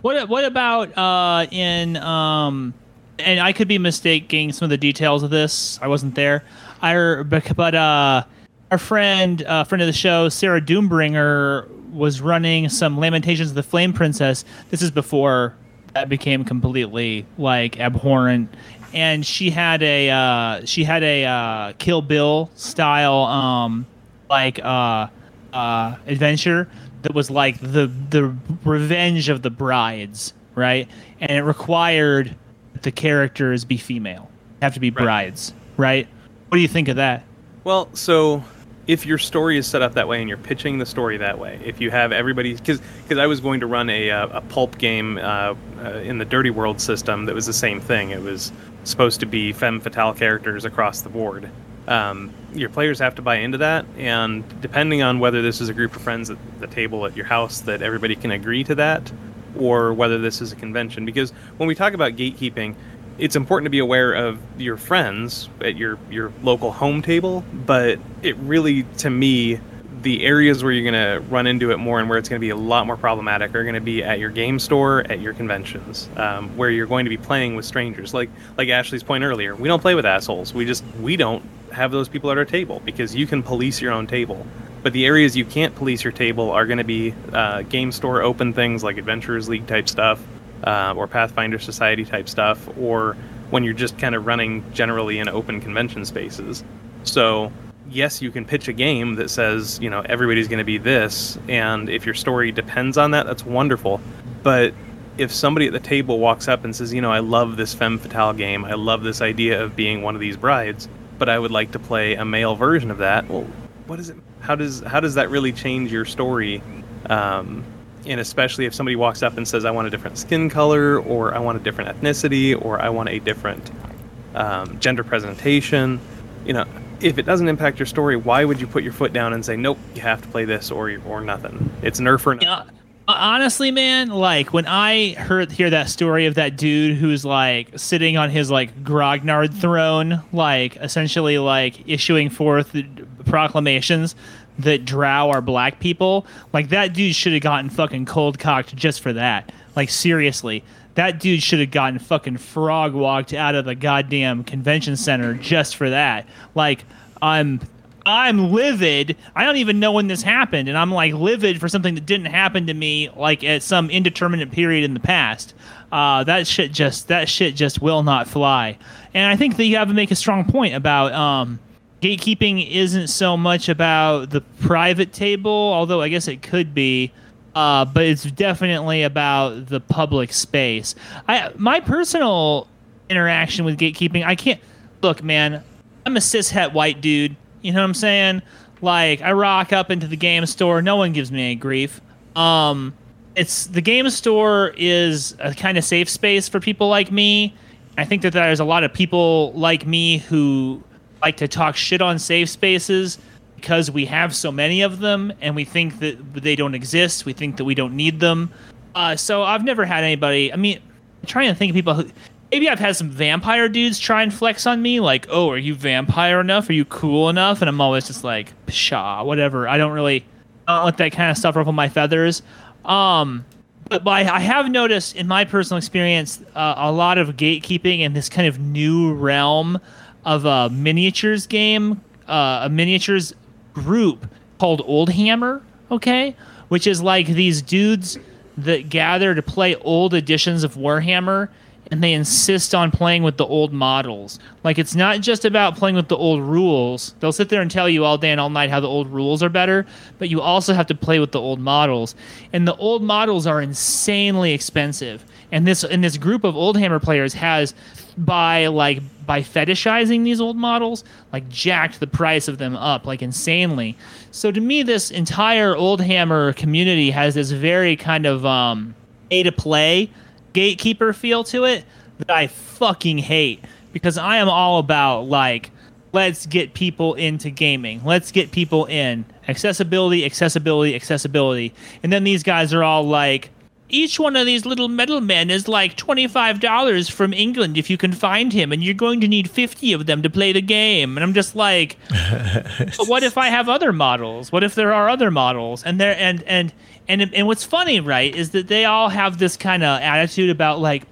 What what about uh, in um, and I could be mistaking some of the details of this. I wasn't there. I but but, uh, our friend uh, friend of the show Sarah Doombringer was running some Lamentations of the Flame Princess. This is before that became completely like abhorrent. And she had a uh, she had a uh, Kill Bill style um, like uh, uh, adventure that was like the the revenge of the brides, right? And it required that the characters be female, have to be Right. brides, right? What do you think of that? Well, so if your story is set up that way and you're pitching the story that way, if you have everybody, because because I was going to run a uh, a pulp game uh, uh, in the Dirty World system that was the same thing. It was supposed to be femme fatale characters across the board. Um, your players have to buy into that, and depending on whether this is a group of friends at the table at your house that everybody can agree to that, or whether this is a convention. Because when we talk about gatekeeping, it's important to be aware of your friends at your your local home table, but it really, to me, the areas where you're going to run into it more and where it's going to be a lot more problematic are going to be at your game store, at your conventions, um, where you're going to be playing with strangers. Like like Ashley's point earlier, we don't play with assholes. We just we don't have those people at our table because you can police your own table. But the areas you can't police your table are going to be uh, game store open things like Adventurers League type stuff, uh, or Pathfinder Society type stuff, or when you're just kind of running generally in open convention spaces. So yes, you can pitch a game that says, you know, everybody's going to be this, and if your story depends on that, that's wonderful. But if somebody at the table walks up and says, you know, I love this femme fatale game, I love this idea of being one of these brides, but I would like to play a male version of that. Well, what is it? How does how does that really change your story? Um, and especially if somebody walks up and says, I want a different skin color, or I want a different ethnicity, or I want a different um, gender presentation, you know, if it doesn't impact your story, why would you put your foot down and say, nope, you have to play this or or nothing? It's nerf or nothing. Yeah, honestly, man, like when I heard hear that story of that dude who's like sitting on his like grognard throne, like essentially like issuing forth proclamations that drow are black people, like that dude should have gotten fucking cold cocked just for that. Like seriously. That dude should have gotten fucking frog walked out of the goddamn convention center just for that. Like, I'm I'm livid. I don't even know when this happened, and I'm like livid for something that didn't happen to me like at some indeterminate period in the past. Uh, that shit just that shit just will not fly. And I think that you have to make a strong point about um, gatekeeping isn't so much about the private table, although I guess it could be. Uh, but it's definitely about the public space. I my personal interaction with gatekeeping, I can't look, man. I'm a cishet white dude. You know what I'm saying? Like I rock up into the game store, no one gives me any grief. Um, it's the game store is a kind of safe space for people like me. I think that there's a lot of people like me who like to talk shit on safe spaces because we have so many of them and we think that they don't exist. We think that we don't need them. Uh, so I've never had anybody. I mean, I'm trying to think of people who. Maybe I've had some vampire dudes try and flex on me, like, "Oh, are you vampire enough? Are you cool enough?" And I'm always just like, "Pshaw, whatever." I don't really, I don't let that kind of stuff ruffle my feathers. Um, but, I have noticed in my personal experience uh, a lot of gatekeeping in this kind of new realm of a miniatures game, uh, a miniatures group called Old Hammer, okay? Which is like these dudes that gather to play old editions of Warhammer and they insist on playing with the old models. Like it's not just about playing with the old rules. They'll sit there and tell you all day and all night how the old rules are better, but you also have to play with the old models. And the old models are insanely expensive. And this and this group of old hammer players has by like by fetishizing these old models, like jacked the price of them up like insanely. So to me this entire old hammer community has this very kind of um to play gatekeeper feel to it that I fucking hate because I am all about like let's get people into gaming. Let's get people in. Accessibility, accessibility, accessibility. And then these guys are all like each one of these little metal men is like $25 from England if you can find him and you're going to need 50 of them to play the game. And I'm just like [LAUGHS] but what if I have other models? What if there are other models? And there and and and and what's funny, right, is that they all have this kind of attitude about like,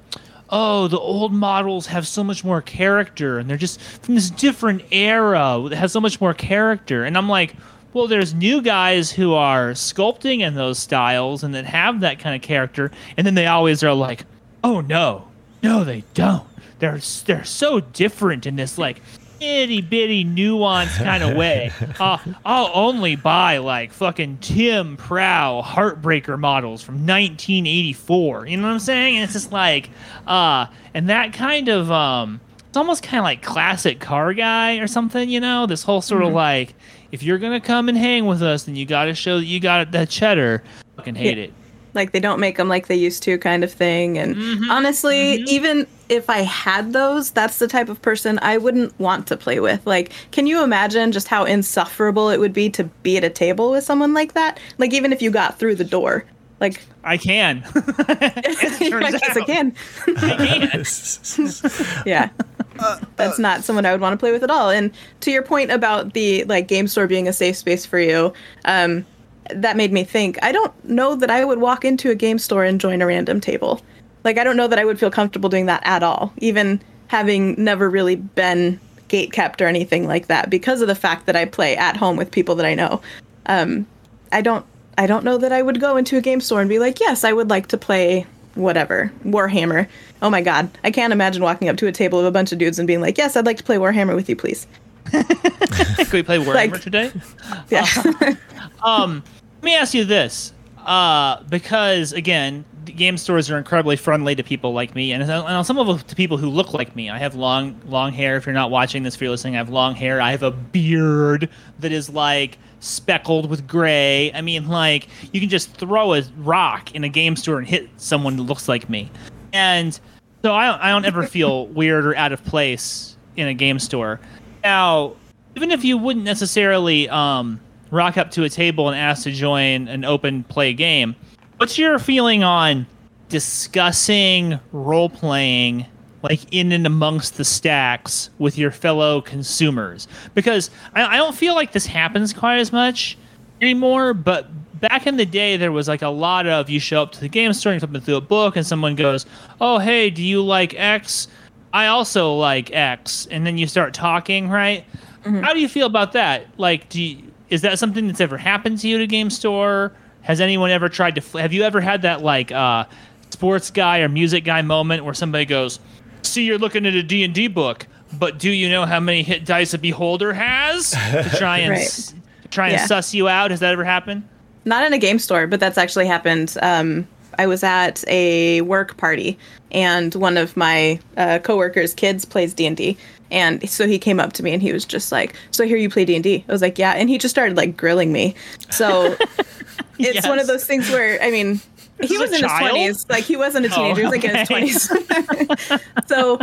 oh, the old models have so much more character, and they're just from this different era that has so much more character. And I'm like, well, there's new guys who are sculpting in those styles and that have that kind of character, and then they always are like, oh no, no, they don't. They're they're so different in this like itty bitty nuanced kind of way. [LAUGHS] Uh, I'll only buy like fucking Tim Prow Heartbreaker models from 1984. You know what I'm saying? And it's just like, uh, and that kind of, um, it's almost kind of like classic car guy or something. You know, this whole sort of like, if you're gonna come and hang with us, then you got to show that you got that cheddar. Fucking hate it. like they don't make them like they used to kind of thing and Mhm, honestly mhm. even if i had those that's the type of person i wouldn't want to play with like can you imagine just how insufferable it would be to be at a table with someone like that like even if you got through the door like I can. [LAUGHS] [LAUGHS] I out. I can. [LAUGHS] yeah that's not someone i would want to play with at all and to your point about the like game store being a safe space for you um that made me think i don't know that i would walk into a game store and join a random table like i don't know that i would feel comfortable doing that at all even having never really been gate kept or anything like that because of the fact that i play at home with people that i know um, I don't I don't know that I would go into a game store and be like, yes, I would like to play whatever Warhammer. Oh my god, I can't imagine walking up to a table of a bunch of dudes and being like, yes, I'd like to play Warhammer with you, please. [LAUGHS] Can we play Warhammer Like- today? [LAUGHS] Yeah. [LAUGHS] Um, let me ask you this, uh, because again, game stores are incredibly friendly to people like me, and, and some of them to people who look like me. I have long, long hair. If you're not watching this, if you're listening, I have long hair. I have a beard that is like speckled with gray. I mean, like you can just throw a rock in a game store and hit someone that looks like me, and so I, I don't ever feel [LAUGHS] weird or out of place in a game store. Now, even if you wouldn't necessarily um, rock up to a table and ask to join an open play game, what's your feeling on discussing role playing like in and amongst the stacks with your fellow consumers? Because I, I don't feel like this happens quite as much anymore, but back in the day there was like a lot of you show up to the game store and flip through a book and someone goes, Oh hey, do you like X? I also like X, and then you start talking, right? How do you feel about that? Like, do you, is that something that's ever happened to you at a game store? Has anyone ever tried to? Have you ever had that like uh, sports guy or music guy moment where somebody goes, "See, you're looking at a D and D book, but do you know how many hit dice a beholder has?" To [LAUGHS] try and Right. s- try and Yeah. suss you out. Has that ever happened? Not in a game store, but that's actually happened. Um, I was at a work party, and one of my uh, coworkers' kids plays D and D, and so he came up to me and he was just like, "So here you play D and D." I was like, "Yeah," and he just started like grilling me. So [LAUGHS] it's one of those things where I mean, This he was in his twenties, like he wasn't a Oh, teenager, he was like in his twenties. [LAUGHS] [LAUGHS] so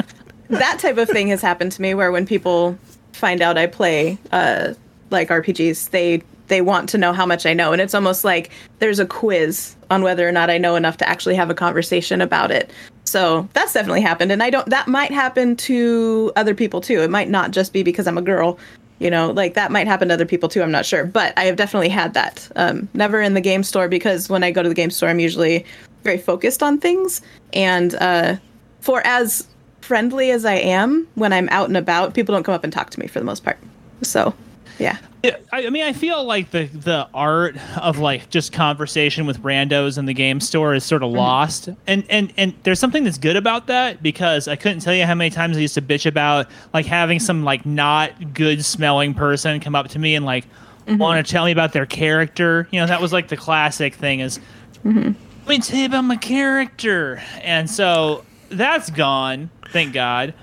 that type of thing has happened to me, where when people find out I play uh, like RPGs, they they want to know how much I know, and it's almost like there's a quiz on whether or not I know enough to actually have a conversation about it. So that's definitely happened, and I don't. That might happen to other people too. It might not just be because I'm a girl. You know, like that might happen to other people too. I'm not sure, but I have definitely had that. Um, never in the game store because when I go to the game store, I'm usually very focused on things, and uh, for as friendly as I am when I'm out and about, people don't come up and talk to me for the most part. So, yeah. I I mean, I feel like the the art of like just conversation with randos in the game store is sort of mm-hmm. lost, and and and there's something that's good about that because I couldn't tell you how many times I used to bitch about like having some like not good smelling person come up to me and like mm-hmm. want to tell me about their character. You know, that was like the classic thing is mm-hmm. let me tell you about my character. And so that's gone, thank God.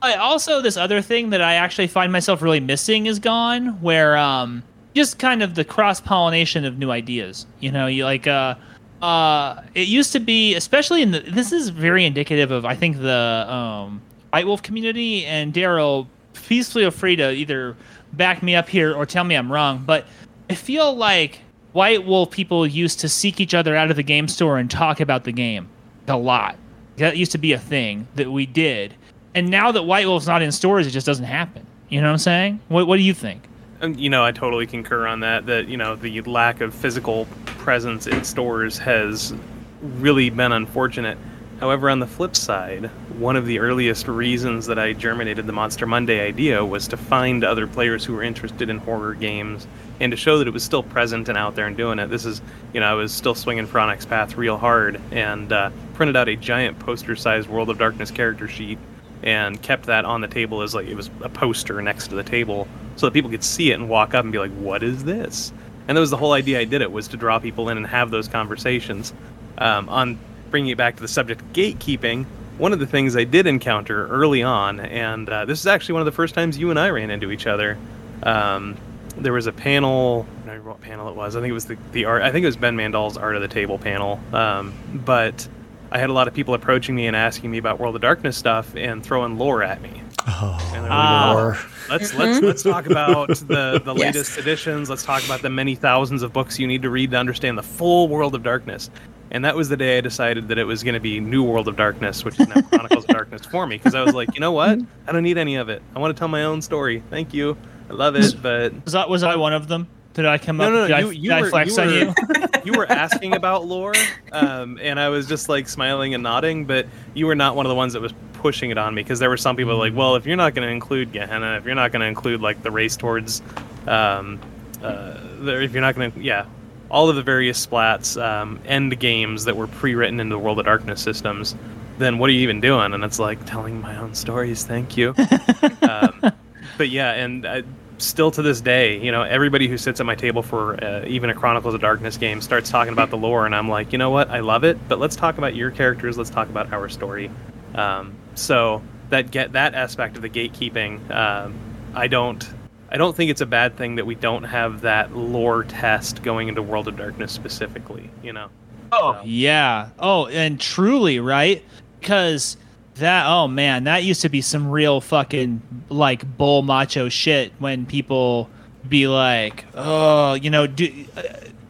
But also this other thing that I actually find myself really missing is gone, where um just kind of the cross pollination of new ideas. You know, you like uh uh it used to be especially in the this is very indicative of I think the um White Wolf community and Daryl please feel free to either back me up here or tell me I'm wrong, but I feel like White Wolf people used to seek each other out of the game store and talk about the game a lot. That used to be a thing that we did. And now that White Wolf's not in stores, it just doesn't happen. You know what I'm saying? What, what do you think? You know, I totally concur on that. That you know, the lack of physical presence in stores has really been unfortunate. However, on the flip side, one of the earliest reasons that I germinated the Monster Monday idea was to find other players who were interested in horror games and to show that it was still present and out there and doing it. This is, you know, I was still swinging Onyx Path real hard and uh, printed out a giant poster-sized World of Darkness character sheet and kept that on the table as like it was a poster next to the table so that people could see it and walk up and be like what is this? And that was the whole idea i did it was to draw people in and have those conversations. Um, on bringing it back to the subject of gatekeeping one of the things i did encounter early on and uh, this is actually one of the first times you and i ran into each other um, there was a panel I don't remember what panel it was i think it was the, the art i think it was ben mandal's art of the table panel um, but I had a lot of people approaching me and asking me about World of Darkness stuff and throwing lore at me. Oh, And I would Ah. go, Lore. let's let's let's talk about the the [LAUGHS] Yes. latest editions. Let's talk about the many thousands of books you need to read to understand the full World of Darkness. And that was the day I decided that it was going to be New World of Darkness, which is now [LAUGHS] Chronicles of Darkness for me, because I was like, you know what? I don't need any of it. I want to tell my own story. Thank you. I love it, but Was I, was I one of them? Did I come no, up? no, did I, you, you did I were, flex you, on were, you? [LAUGHS] [LAUGHS] you were asking about lore, um, and I was just like smiling and nodding, but you were not one of the ones that was pushing it on me because there were some people like, well, if you're not going to include Gehenna, if you're not going to include like the race towards um, uh, if you're not going to, yeah, all of the various splats, um, end games that were pre-written into the World of Darkness systems, then what are you even doing? And it's like telling my own stories. Thank you. [LAUGHS] um, but yeah, and uh, still to this day, you know, everybody who sits at my table for uh, even a Chronicles of Darkness game starts talking about the lore, and I'm like, you know what? I love it, but let's talk about your characters. Let's talk about our story. Um, so that get that aspect of the gatekeeping, um, I don't. I don't think it's a bad thing that we don't have that lore test going into World of Darkness specifically, you know. Oh, so. yeah. Oh, and truly, right? Because that oh man, that used to be some real fucking like bull macho shit when people be like, oh, you know, do, uh,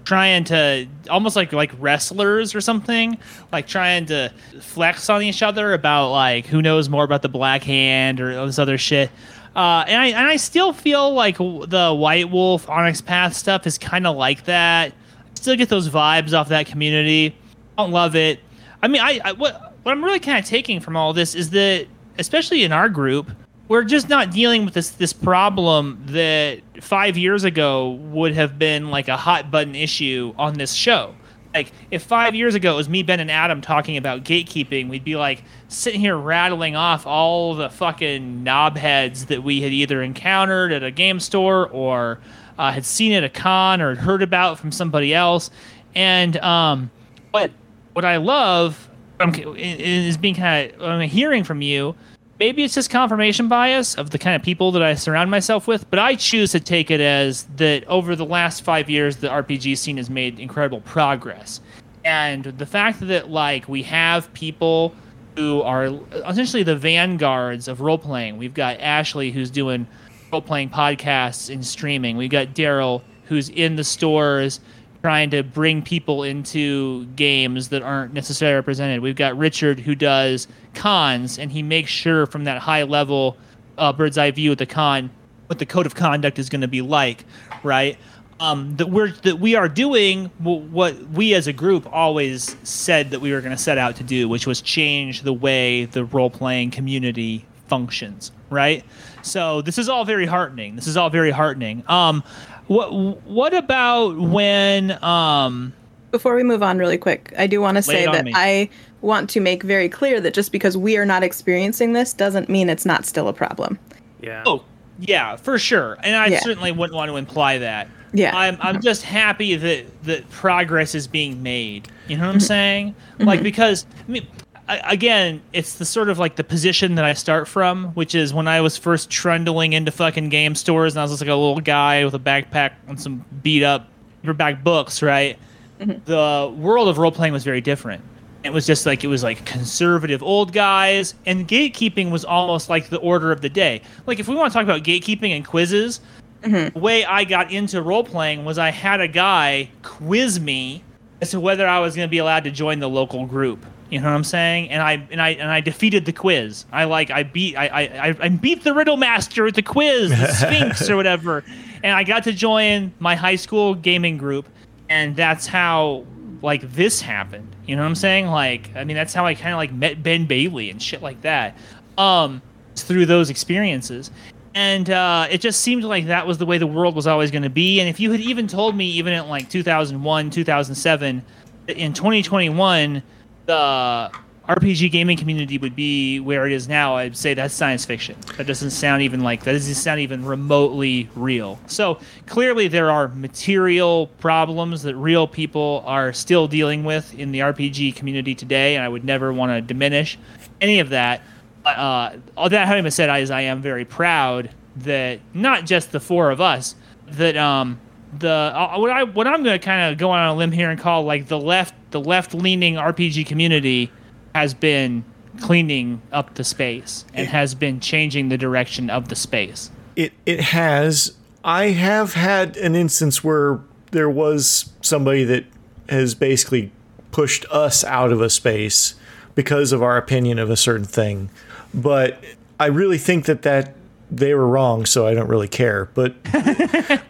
trying to almost like like wrestlers or something, like trying to flex on each other about like who knows more about the Black Hand or this other shit. Uh, and I and I still feel like the White Wolf Onyx Path stuff is kind of like that. I still get those vibes off that community. I don't love it. I mean, I, I what what I'm really kind of taking from all this is that, especially in our group, we're just not dealing with this this problem that five years ago would have been like a hot button issue on this show. Like if five years ago it was me, Ben, and Adam talking about gatekeeping, we'd be like sitting here rattling off all the fucking knobheads that we had either encountered at a game store or uh, had seen at a con or heard about from somebody else. And um, what what I love I'm, is being kind of I'm hearing from you. Maybe it's just confirmation bias of the kind of people that I surround myself with, but I choose to take it as that over the last five years, the RPG scene has made incredible progress, and the fact that like we have people who are essentially the vanguards of role playing. We've got Ashley who's doing role playing podcasts and streaming. We've got Daryl who's in the stores trying to bring people into games that aren't necessarily represented. We've got Richard who does cons, and he makes sure from that high level uh, bird's eye view of the con what the code of conduct is going to be like, right? Um, that we're that we are doing what we as a group always said that we were going to set out to do, which was change the way the role playing community functions, right? So this is all very heartening. This is all very heartening. Um, what What about when? Um, Before we move on, really quick, I do want to say that me. I want to make very clear that just because we are not experiencing this doesn't mean it's not still a problem. Yeah. Oh, yeah, for sure. And I yeah. certainly wouldn't want to imply that. Yeah. I'm I'm just happy that that progress is being made. You know what I'm mm-hmm. saying? Mm-hmm. Like because I mean again, it's the sort of like the position that I start from, which is when I was first trundling into fucking game stores and I was just like a little guy with a backpack and some beat up paperback books, right? Mm-hmm. The world of role playing was very different. It was just like it was like conservative old guys, and gatekeeping was almost like the order of the day. Like if we want to talk about gatekeeping and quizzes, mm-hmm. the way I got into role playing was I had a guy quiz me as to whether I was going to be allowed to join the local group you know what I'm saying? And I and I and I defeated the quiz. I like I beat I I I beat the riddle master at the quiz, the [LAUGHS] Sphinx or whatever. And I got to join my high school gaming group, and that's how like this happened. You know what I'm saying? Like I mean that's how I kind of like met Ben Bailey and shit like that. Um, through those experiences. And uh, it just seemed like that was the way the world was always going to be. And if you had even told me, even in like 2001, 2007, in 2021 the RPG gaming community would be where it is now, I'd say that's science fiction. That doesn't sound even like that doesn't sound even remotely real. So clearly there are material problems that real people are still dealing with in the RPG community today, and I would never want to diminish any of that. Uh, all that having been said, I, I am very proud that not just the four of us, that um, the uh, what I what I'm going to kind of go on a limb here and call like the left the left leaning RPG community has been cleaning up the space and it, has been changing the direction of the space. It it has. I have had an instance where there was somebody that has basically pushed us out of a space because of our opinion of a certain thing. But I really think that that they were wrong, so I don't really care. But [LAUGHS]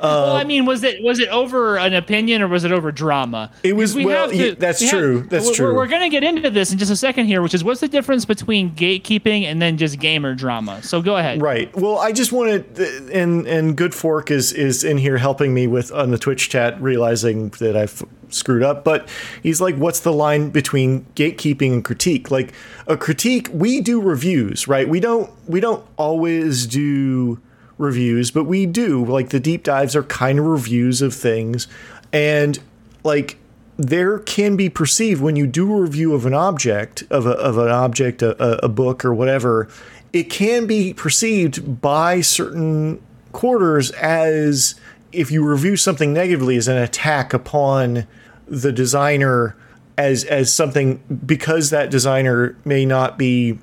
well, I mean, was it was it over an opinion or was it over drama? It was- we well, have yeah, that's we true, that's we're, true. We're, going to get into this in just a second here, which is what's the difference between gatekeeping and then just gamer drama? So go ahead. Right. Well, I just wanted, and and Good Fork is is in here helping me with on the Twitch chat, realizing that I've screwed up. But he's like, "What's the line between gatekeeping and critique?" Like a critique, we do reviews, right? We don't we don't always do reviews, but we do. Like the deep dives are kind of reviews of things, and like there can be perceived when you do a review of an object of, a, of an object a, a- book or whatever it can be perceived by certain quarters as if you review something negatively as an attack upon the designer as as something because that designer may not be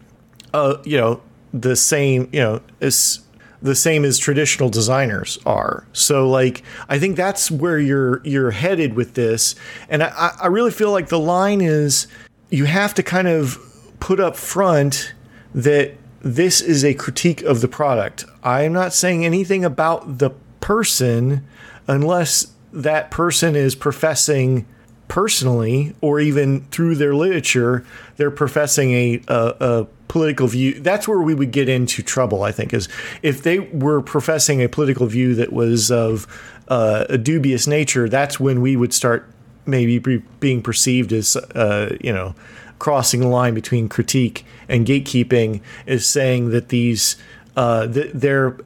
uh you know the same you know as the same as traditional designers are. So like I think that's where you're you're headed with this. And I, I really feel like the line is you have to kind of put up front that this is a critique of the product. I am not saying anything about the person unless that person is professing personally or even through their literature they're professing a, a, a political view. That's where we would get into trouble i think is if they were professing a political view that was of uh, a dubious nature that's when we would start maybe be, being perceived as uh, you know crossing the line between critique and gatekeeping is saying that these uh, th- their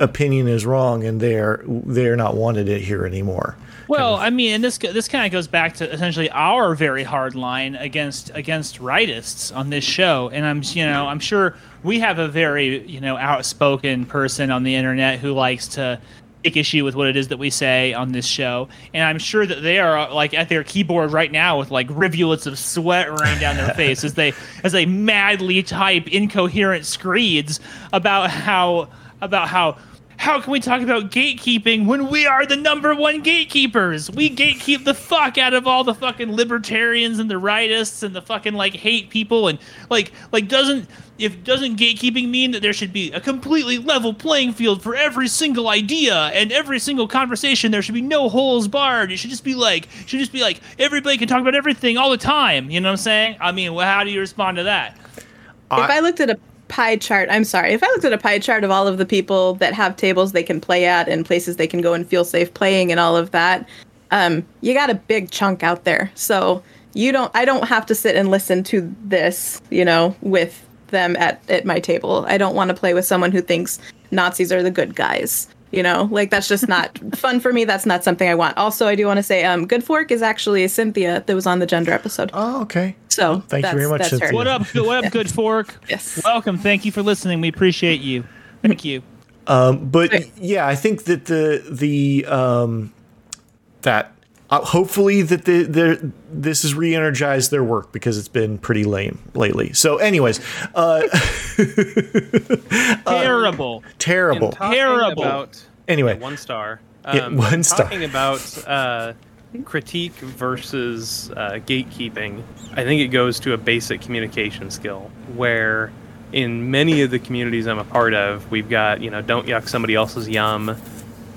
opinion is wrong and they're they're not wanted here anymore Well, I mean, and this this kind of goes back to essentially our very hard line against against rightists on this show, and I'm you know I'm sure we have a very you know outspoken person on the internet who likes to take issue with what it is that we say on this show, and I'm sure that they are uh, like at their keyboard right now with like rivulets of sweat running down their face as they [LAUGHS] as they madly type incoherent screeds about how about how how can we talk about gatekeeping when we are the number one gatekeepers? We gatekeep the fuck out of all the fucking libertarians and the rightists and the fucking like hate people and like like doesn't if doesn't gatekeeping mean that there should be a completely level playing field for every single idea and every single conversation there should be no holes barred. It should just be like should just be like everybody can talk about everything all the time. You know what i'm saying? I mean well, how do you respond to that? If I looked at a pie chart, I'm sorry, if I looked at a pie chart of all of the people that have tables they can play at and places they can go and feel safe playing and all of that, um, you got a big chunk out there. So you don't, I don't have to sit and listen to this, you know, with them at, at my table. I don't want to play with someone who thinks Nazis are the good guys. You know, like that's just not [LAUGHS] fun for me. That's not something I want. Also, I do want to say, um, Good Fork is actually a Cynthia that was on the gender episode. oh okay So Thank you very much, that's her. Cynthia. what up what up [LAUGHS] good fork Yes. welcome thank you for listening we appreciate you thank you but Right. yeah, I think that the the um, that uh, hopefully that the, the this has re-energized their work because it's been pretty lame lately. So, anyways, uh, [LAUGHS] terrible terrible. Terrible. About, Anyway. yeah, one star. Yeah, Um, one star. Talking about uh, critique versus uh, gatekeeping, I think it goes to a basic communication skill where in many of the communities I'm a part of, we've got, you know, don't yuck somebody else's yum,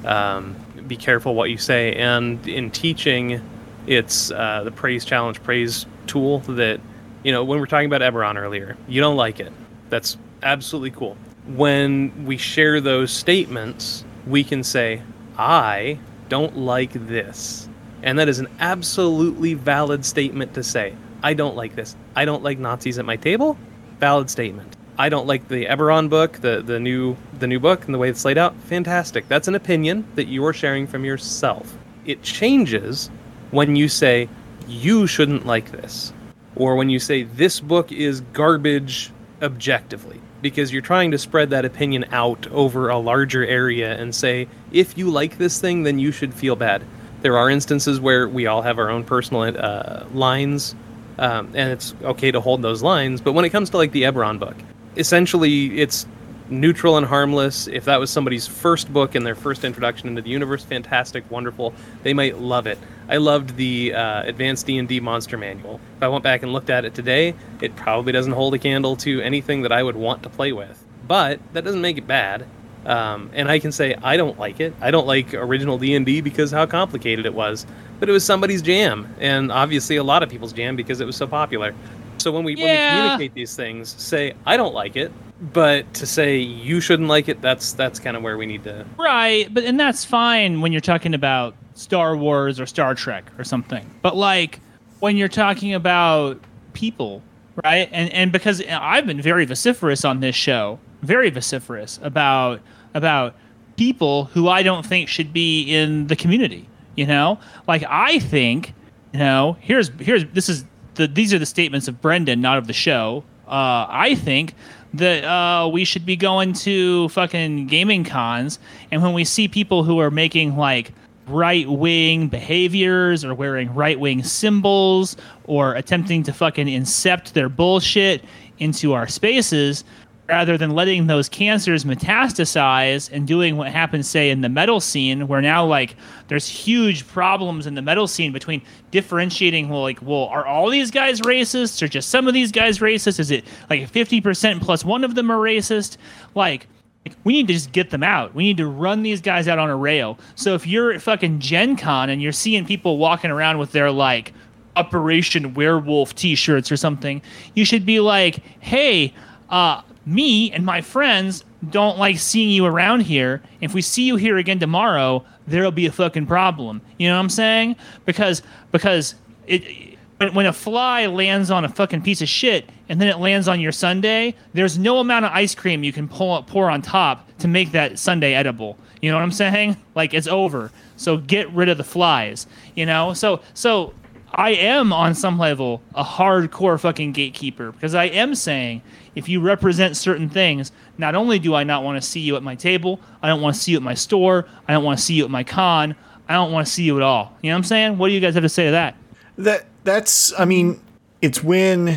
um, be careful what you say. And in teaching, it's uh, the praise challenge praise tool that, you know, when we're talking about Eberron earlier, you don't like it. That's absolutely cool. When we share those statements, we can say, I don't like this. And that is an absolutely valid statement to say. I don't like this. I don't like Nazis at my table. Valid statement. I don't like the Eberron book, the, the new the new book and the way it's laid out. Fantastic. That's an opinion that you are sharing from yourself. It changes when you say you shouldn't like this or when you say this book is garbage objectively because you're trying to spread that opinion out over a larger area and say if you like this thing then you should feel bad there are instances where we all have our own personal uh, lines um, and it's okay to hold those lines but when it comes to like the eberron book essentially it's neutral and harmless if that was somebody's first book and their first introduction into the universe fantastic wonderful they might love it i loved the uh, advanced d&d monster manual if i went back and looked at it today it probably doesn't hold a candle to anything that i would want to play with but that doesn't make it bad Um, and I can say I don't like it. I don't like original D and D because how complicated it was. But it was somebody's jam, and obviously a lot of people's jam because it was so popular. So when we when we communicate these things, say I don't like it, but to say you shouldn't like it, that's that's kind of where we need to. Right, but and that's fine when you're talking about Star Wars or Star Trek or something. But like when you're talking about people, right? And and because I've been very vociferous on this show, very vociferous about about people who I don't think should be in the community, you know? Like I think, you know, here's here's this is the these are the statements of Brendan, not of the show. Uh, I think that uh, we should be going to fucking gaming cons, and when we see people who are making like right wing behaviors or wearing right wing symbols or attempting to fucking incept their bullshit into our spaces, rather than letting those cancers metastasize and doing what happens say in the metal scene where now like there's huge problems in the metal scene between differentiating well like well are all these guys racist or just some of these guys racist is it like 50% plus one of them are racist like like, we need to just get them out. We need to run these guys out on a rail. So if you're at fucking Gen Con and you're seeing people walking around with their like Operation Werewolf t-shirts or something, you should be like, "Hey, uh, me and my friends don't like seeing you around here. If we see you here again tomorrow, there'll be a fucking problem." You know what I'm saying? Because because it when, a fly lands on a fucking piece of shit and then it lands on your sundae, there's no amount of ice cream you can pull, pour on top to make that sundae edible. You know what I'm saying? Like it's over. So get rid of the flies. You know. So so I am on some level a hardcore fucking gatekeeper because I am saying if you represent certain things, not only do I not want to see you at my table, I don't want to see you at my store, I don't want to see you at my con, I don't want to see you at all. You know what I'm saying? What do you guys have to say to that? that that's i mean it's when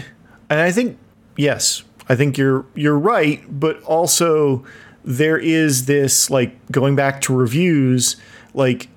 and i think yes i think you're you're right but also there is this like going back to reviews like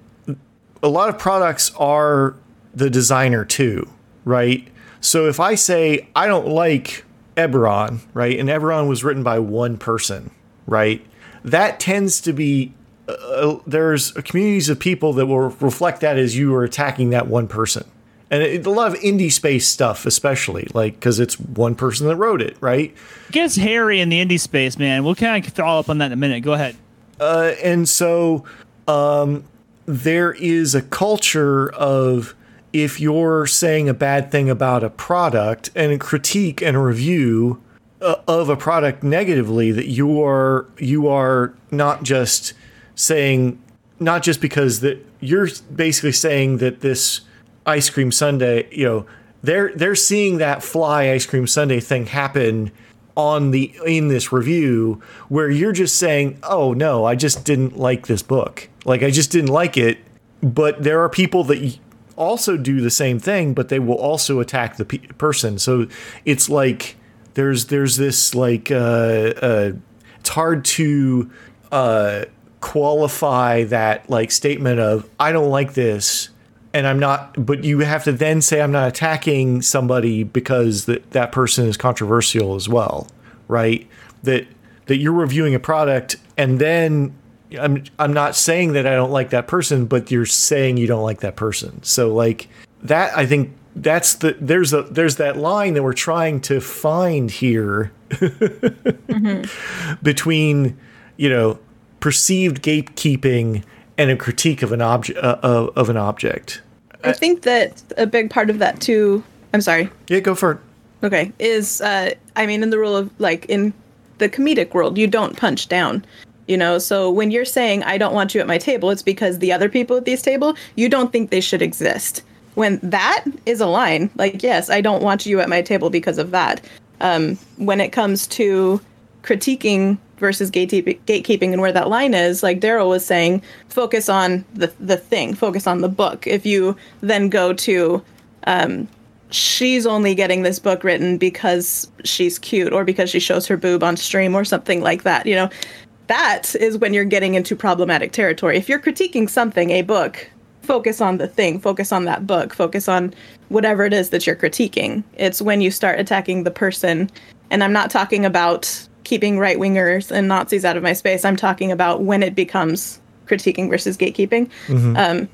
a lot of products are the designer too right so if i say i don't like eberron right and eberron was written by one person right that tends to be uh, there's communities of people that will reflect that as you are attacking that one person and it, a lot of indie space stuff especially like because it's one person that wrote it right gets hairy in the indie space, man. We'll kind of follow up on that in a minute. Go ahead. uh, and so um, there is a culture of if you're saying a bad thing about a product and a critique and a review uh, of a product negatively that you are you are not just saying not just because that you're basically saying that this ice cream sundae you know they're they're seeing that fly ice cream sundae thing happen on the in this review where you're just saying oh no i just didn't like this book. Like i just didn't like it but there are people that also do the same thing but they will also attack the pe- person so it's like there's there's this like uh, uh it's hard to uh qualify that like statement of i don't like this and I'm not, but you have to then say I'm not attacking somebody because that that person is controversial as well, right? That that you're reviewing a product and then I'm I'm not saying that I don't like that person, but you're saying you don't like that person. So like that, I think that's the there's a there's that line that we're trying to find here [LAUGHS] between you know perceived gatekeeping and a critique of an object uh, of, of an object. I think that a big part of that too. I'm sorry. Yeah, go for it. Okay, is uh, I mean, in the rule of like in the comedic world, you don't punch down. You know, so when you're saying I don't want you at my table, it's because the other people at these table you don't think they should exist. When that is a line, like yes, I don't want you at my table because of that. Um, when it comes to critiquing versus gatekeeping, and where that line is, like Daryl was saying, focus on the the thing, focus on the book. If you then go to um, she's only getting this book written because she's cute or because she shows her boob on stream or something like that. You know, that is when you're getting into problematic territory. If you're critiquing something, a book, focus on the thing, focus on that book, focus on whatever it is that you're critiquing. It's when you start attacking the person And I'm not talking about keeping right wingers and Nazis out of my space. I'm talking about when it becomes critiquing versus gatekeeping. Um,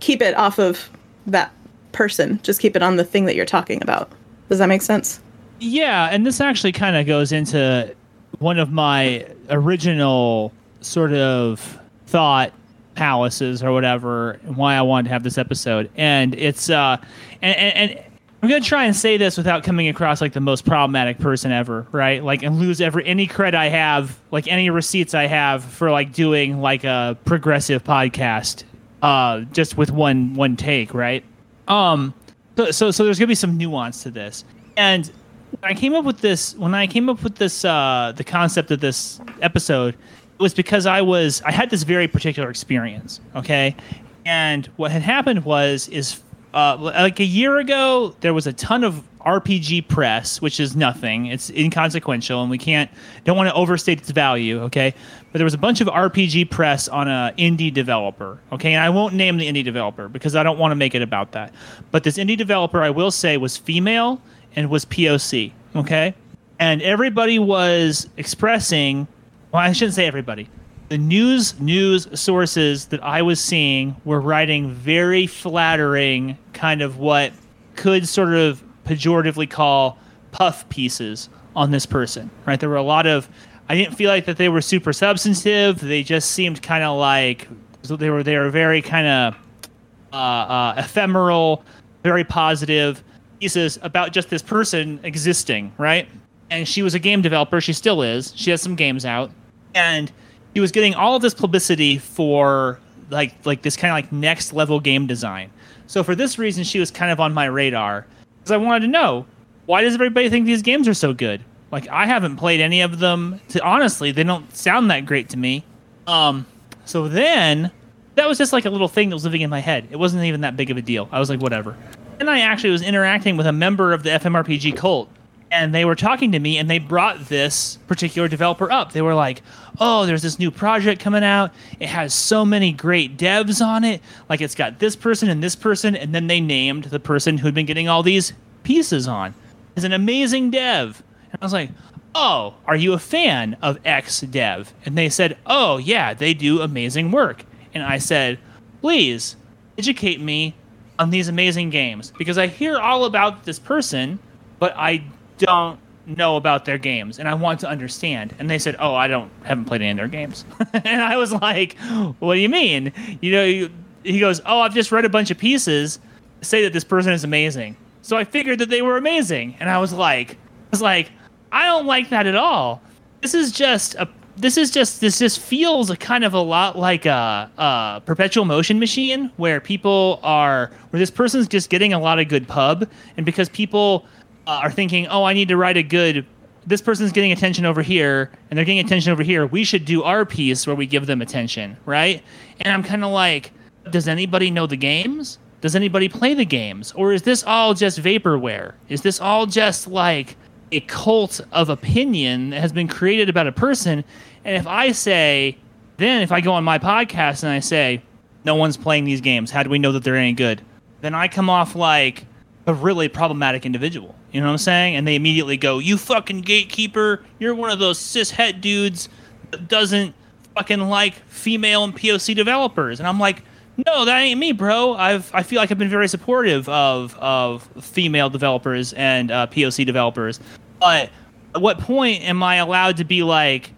keep it off of that person. Just keep it on the thing that you're talking about. Does that make sense? Yeah, and this actually kind of goes into one of my original sort of thought palaces or whatever, and why I wanted to have this episode. And it's uh and, and, and I'm gonna try and say this without coming across like the most problematic person ever, right? Like and lose every any credit I have, like any receipts I have for like doing like a progressive podcast, uh, just with one one take, right? Um, so so, so there's gonna be some nuance to this, and I came up with this, when I came up with this, uh, the concept of this episode, it was because I was I had this very particular experience, okay, and what had happened was is uh, like a year ago there was a ton of RPG press, which is nothing. It's inconsequential, and we can't don't want to overstate its value, okay. But there was a bunch of RPG press on a indie developer, okay, and I won't name the indie developer because I don't want to make it about that. But this indie developer, I will say, was female and was POC, okay, and everybody was expressing well, I shouldn't say everybody. The news news sources that I was seeing were writing very flattering kind of what could sort of pejoratively call puff pieces on this person. Right? There were a lot of I didn't feel like that they were super substantive. They just seemed kind of like they were they were very kind of uh, uh, ephemeral, very positive pieces about just this person existing, right? And she was a game developer. She still is. She has some games out, and he was getting all of this publicity for like like this kind of like next level game design. So for this reason, she was kind of on my radar because I wanted to know why does everybody think these games are so good? Like I haven't played any of them. To honestly, they don't sound that great to me. Um, so then that was just like a little thing that was living in my head. It wasn't even that big of a deal. I was like, whatever. And I actually was interacting with a member of the FMRPG cult, and they were talking to me, and they brought this particular developer up. They were like, "Oh, there's this new project coming out. It has so many great devs on it. Like it's got this person and this person, and then they named the person who'd been getting all these pieces on as an amazing dev." And I was like, "Oh, are you a fan of X dev?" And they said, "Oh, yeah, they do amazing work." And I said, "Please educate me on these amazing games because I hear all about this person, but I don't know about their games and I want to understand." And they said, "Oh, I don't haven't played any of their games." [LAUGHS] and I was like, "What do you mean?" You know, you, he goes, "Oh, I've just read a bunch of pieces say that this person is amazing." So I figured that they were amazing, and I was like, I was like, I don't like that at all. This is just a this is just this just feels a kind of a lot like a, a perpetual motion machine where people are where this person's just getting a lot of good pub and because people uh, are thinking oh i need to write a good this person's getting attention over here and they're getting attention over here. We should do our piece where we give them attention right? And i'm kind of like does anybody know the games? Does anybody play the games? Or is this all just vaporware? Is this all just like a cult of opinion that has been created about a person. And if I say, then if I go on my podcast and I say, no one's playing these games, how do we know that they're any good? Then I come off like a really problematic individual. You know what I'm saying? And they immediately go, you fucking gatekeeper. You're one of those cis het dudes that doesn't fucking like female and POC developers. And I'm like, no, that ain't me, bro. I've I feel like I've been very supportive of of female developers and uh, POC developers. But at what point am I allowed to be like,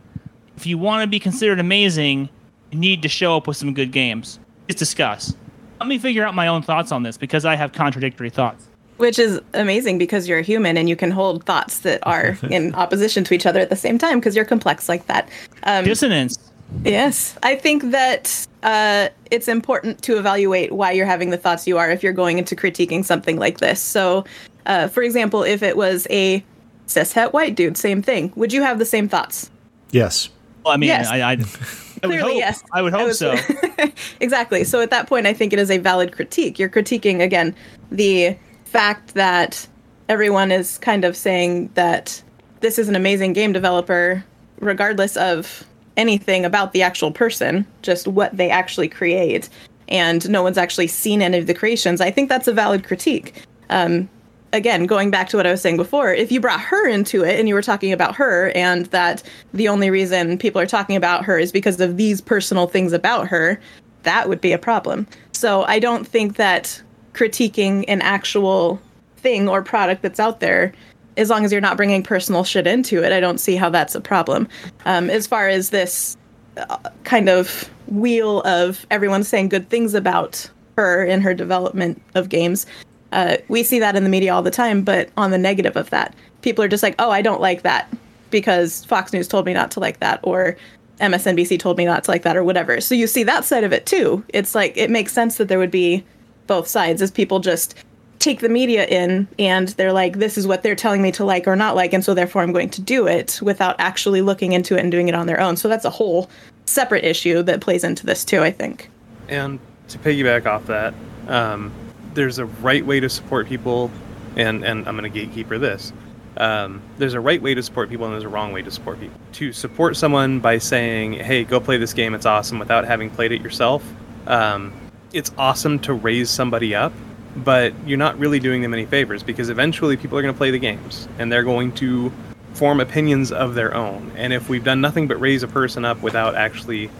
if you want to be considered amazing, you need to show up with some good games? Let's discuss. Let me figure out my own thoughts on this because I have contradictory thoughts. Which is amazing because you're a human and you can hold thoughts that are [LAUGHS] in opposition to each other at the same time because you're complex like that. Um, Dissonance. Yes, I think that uh, it's important to evaluate why you're having the thoughts you are if you're going into critiquing something like this. So, uh, for example, if it was a cishet white dude, same thing. Would you have the same thoughts? Yes. Well, I mean, Yes. I, I, I would [LAUGHS] Clearly, hope, yes. I would I hope so. [LAUGHS] exactly. So at that point, I think it is a valid critique. You're critiquing again the fact that everyone is kind of saying that this is an amazing game developer, regardless of anything about the actual person, just what they actually create, and no one's actually seen any of the creations. I think that's a valid critique. Um, again, going back to what I was saying before, if you brought her into it and you were talking about her and that the only reason people are talking about her is because of these personal things about her, that would be a problem. So I don't think that critiquing an actual thing or product that's out there, as long as you're not bringing personal shit into it, I don't see how that's a problem. Um, as far as this uh, kind of wheel of everyone saying good things about her in her development of games, uh, we see that in the media all the time, but on the negative of that, people are just like, oh, I don't like that because Fox News told me not to like that, or MSNBC told me not to like that, or whatever. So you see that side of it too. It's like, it makes sense that there would be both sides as people just take the media in and they're like, this is what they're telling me to like or not like, and so therefore I'm going to do it without actually looking into it and doing it on their own. So that's a whole separate issue that plays into this too, I think. And to piggyback off that, um, there's a right way to support people, and and I'm going to gatekeeper this. Um, there's a right way to support people and there's a wrong way to support people. To support someone by saying, "Hey, go play this game; it's awesome," without having played it yourself, um, it's awesome to raise somebody up, but you're not really doing them any favors because eventually people are going to play the games and they're going to form opinions of their own. And if we've done nothing but raise a person up without actually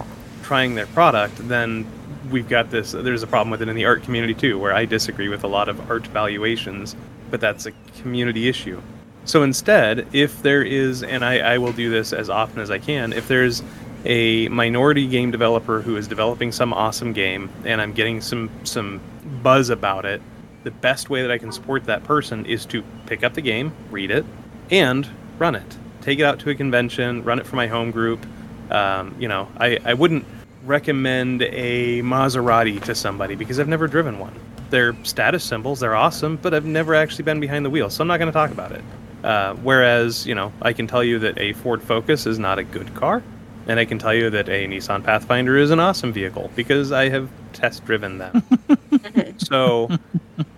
trying their product, then we've got this. There's a problem with it in the art community too, where I disagree with a lot of art valuations, but that's a community issue. So instead, if there is, and I, I will do this as often as I can, if there's a minority game developer who is developing some awesome game and I'm getting some some buzz about it, the best way that I can support that person is to pick up the game, read it, and run it. Take it out to a convention, run it for my home group. Um, you know, I, I wouldn't recommend a Maserati to somebody because I've never driven one. They're status symbols, they're awesome, but I've never actually been behind the wheel, so I'm not going to talk about it. Uh, whereas, you know, I can tell you that a Ford Focus is not a good car, and I can tell you that a Nissan Pathfinder is an awesome vehicle because I have test driven them. [LAUGHS] so,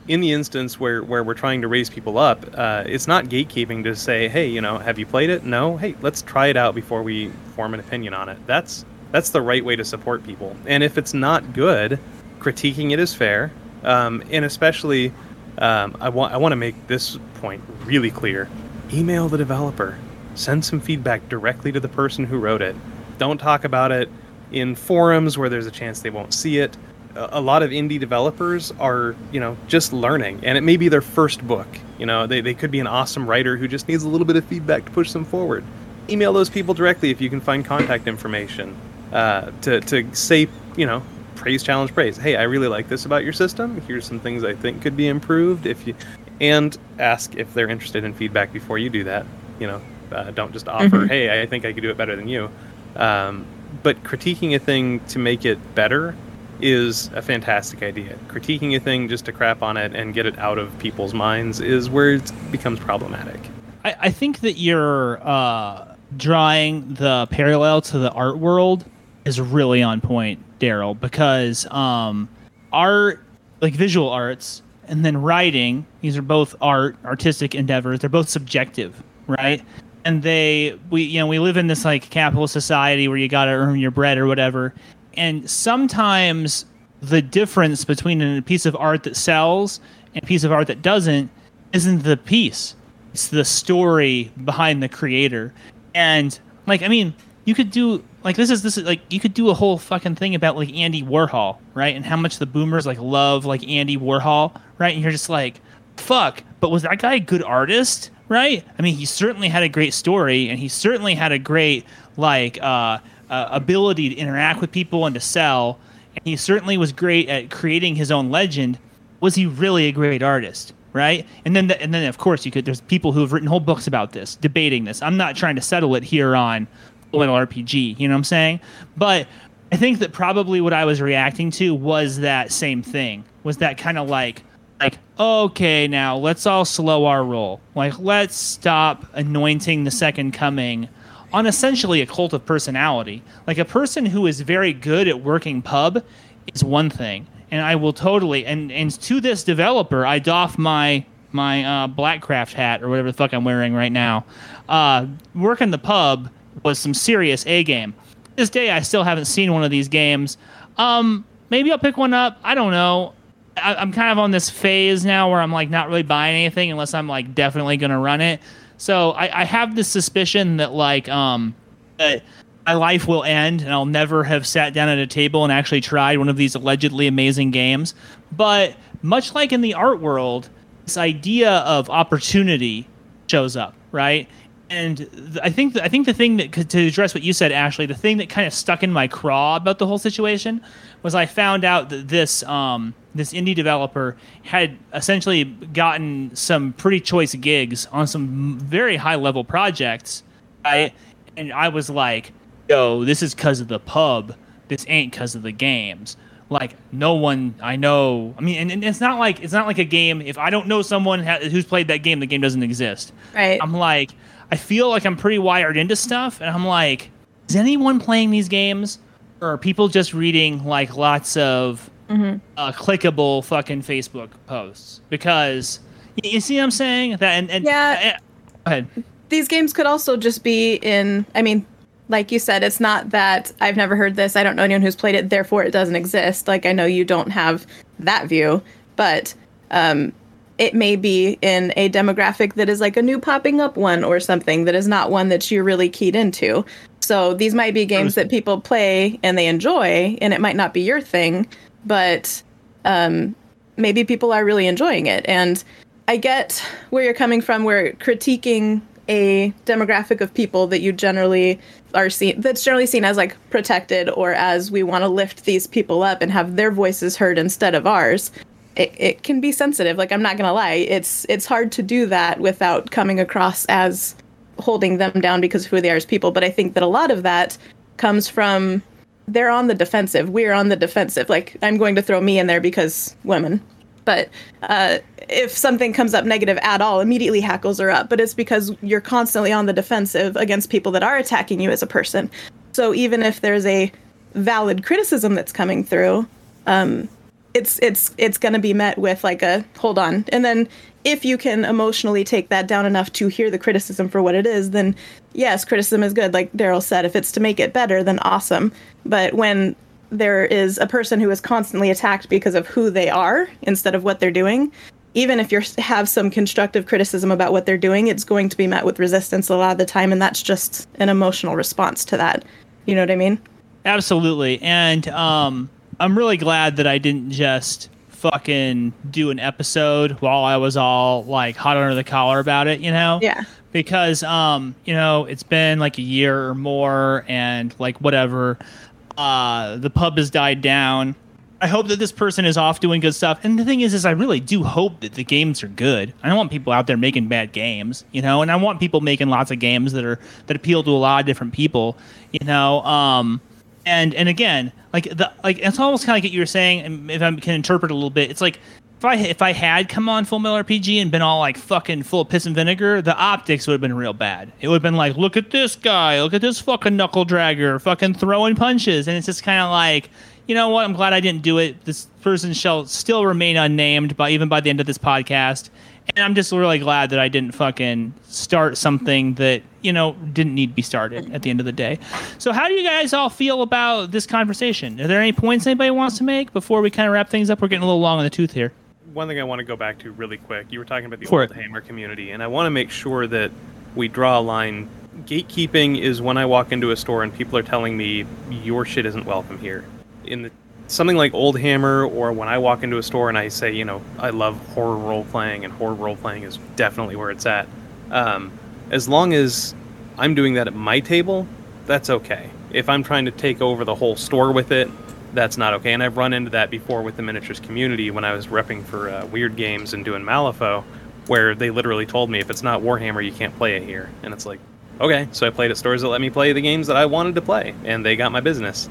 in the instance where, where we're trying to raise people up, uh, it's not gatekeeping to say, hey, you know, have you played it? No. Hey, let's try it out before we form an opinion on it. That's that's the right way to support people. And if it's not good, critiquing it is fair. Um, and especially, um, I want I want to make this point really clear. Email the developer. Send some feedback directly to the person who wrote it. Don't talk about it in forums where there's a chance they won't see it. A lot of indie developers are, you know, just learning, and it may be their first book. You know, they, they could be an awesome writer who just needs a little bit of feedback to push them forward. Email those people directly if you can find contact information uh, to to say you know praise challenge praise hey i really like this about your system here's some things i think could be improved if you and ask if they're interested in feedback before you do that you know uh, don't just offer mm-hmm. hey i think i could do it better than you um, but critiquing a thing to make it better is a fantastic idea critiquing a thing just to crap on it and get it out of people's minds is where it becomes problematic i, I think that you're uh, drawing the parallel to the art world is really on point, Daryl, because um, art, like visual arts, and then writing, these are both art, artistic endeavors. They're both subjective, right? And they, we, you know, we live in this like capitalist society where you got to earn your bread or whatever. And sometimes the difference between a piece of art that sells and a piece of art that doesn't isn't the piece. It's the story behind the creator. And like, I mean, you could do like this is this is like you could do a whole fucking thing about like Andy Warhol, right? And how much the boomers like love like Andy Warhol, right? And you're just like, fuck, but was that guy a good artist, right? I mean, he certainly had a great story and he certainly had a great like uh, uh ability to interact with people and to sell. And he certainly was great at creating his own legend. Was he really a great artist? right? And then, the, and then of course, you could. There's people who have written whole books about this, debating this. I'm not trying to settle it here on little RPG. You know what I'm saying? But I think that probably what I was reacting to was that same thing. Was that kind of like like okay now let's all slow our roll like let's stop anointing the second coming on essentially a cult of personality like a person who is very good at working pub is one thing and i will totally and and to this developer i doff my my uh, blackcraft hat or whatever the fuck i'm wearing right now uh, working the pub was some serious A game. this day, I still haven't seen one of these games. Um, maybe I'll pick one up. I don't know. I, I'm kind of on this phase now where I'm like not really buying anything unless I'm like definitely gonna run it. So I, I have this suspicion that like um that my life will end and I'll never have sat down at a table and actually tried one of these allegedly amazing games. But much like in the art world, this idea of opportunity shows up, right? And th- I think th- I think the thing that to address what you said, Ashley, the thing that kind of stuck in my craw about the whole situation was I found out that this um, this indie developer had essentially gotten some pretty choice gigs on some very high level projects, right? And I was like, yo, this is because of the pub. This ain't because of the games. Like no one I know. I mean, and, and it's not like it's not like a game. If I don't know someone ha- who's played that game, the game doesn't exist. Right. I'm like, I feel like I'm pretty wired into stuff, and I'm like, is anyone playing these games, or are people just reading like lots of uh, clickable fucking Facebook posts? Because you, you see what I'm saying? That and, and Yeah. uh, go ahead. these games could also just be in i mean like you said it's not that i've never heard this i don't know anyone who's played it therefore it doesn't exist like i know you don't have that view but um it may be in a demographic that is like a new popping up one or something that is not one that you're really keyed into so these might be games that people play and they enjoy and it might not be your thing but um maybe people are really enjoying it and I get where you're coming from, where critiquing a demographic of people that you generally are seen that's generally seen as like protected or as we want to lift these people up and have their voices heard instead of ours. It, it can be sensitive. Like I'm not gonna lie, it's it's hard to do that without coming across as holding them down because of who they are as people. But I think that a lot of that comes from they're on the defensive. We're on the defensive. Like I'm going to throw me in there because women. But uh, if something comes up negative at all, immediately hackles are up. But it's because you're constantly on the defensive against people that are attacking you as a person. So even if there's a valid criticism that's coming through, um, it's it's it's going to be met with like a hold on. And then if you can emotionally take that down enough to hear the criticism for what it is, then yes, criticism is good. Like Daryl said, if it's to make it better, then awesome. But when there is a person who is constantly attacked because of who they are instead of what they're doing, even if you have some constructive criticism about what they're doing, it's going to be met with resistance a lot of the time, and that's just an emotional response to that. You know what I mean? Absolutely. And um, I'm really glad that I didn't just fucking do an episode while I was all like hot under the collar about it, you know? Yeah. Because um, you know, it's been like a year or more and like whatever. Uh the pub has died down. I hope that this person is off doing good stuff. And the thing is, is I really do hope that the games are good. I don't want people out there making bad games, you know, and I want people making lots of games that are that appeal to a lot of different people, you know. Um, and and again, like the like it's almost kind of like what you were saying. If I can interpret a little bit, it's like if I if I had come on Full Metal RPG and been all like fucking full of piss and vinegar, the optics would have been real bad. It would have been like, look at this guy, look at this fucking knuckle dragger, fucking throwing punches, and it's just kind of like you know what? I'm glad I didn't do it. This person shall still remain unnamed by even by the end of this podcast. And I'm just really glad that I didn't fucking start something that, you know, didn't need to be started at the end of the day. So how do you guys all feel about this conversation? Are there any points anybody wants to make before we kind of wrap things up? We're getting a little long on the tooth here. one thing I want to go back to really quick. You were talking about the For old it. Hammer community, and I want to make sure that we draw a line. Gatekeeping is when I walk into a store and people are telling me your shit isn't welcome here. In the something like Old Hammer, or when I walk into a store and I say, you know, I love horror role playing, and horror role playing is definitely where it's at. Um, as long as I'm doing that at my table, that's okay. If I'm trying to take over the whole store with it, that's not okay. And I've run into that before with the miniatures community when I was repping for uh, Wyrd Games and doing Malifaux, where they literally told me if it's not Warhammer, you can't play it here. And it's like, okay. So I played at stores that let me play the games that I wanted to play, and they got my business.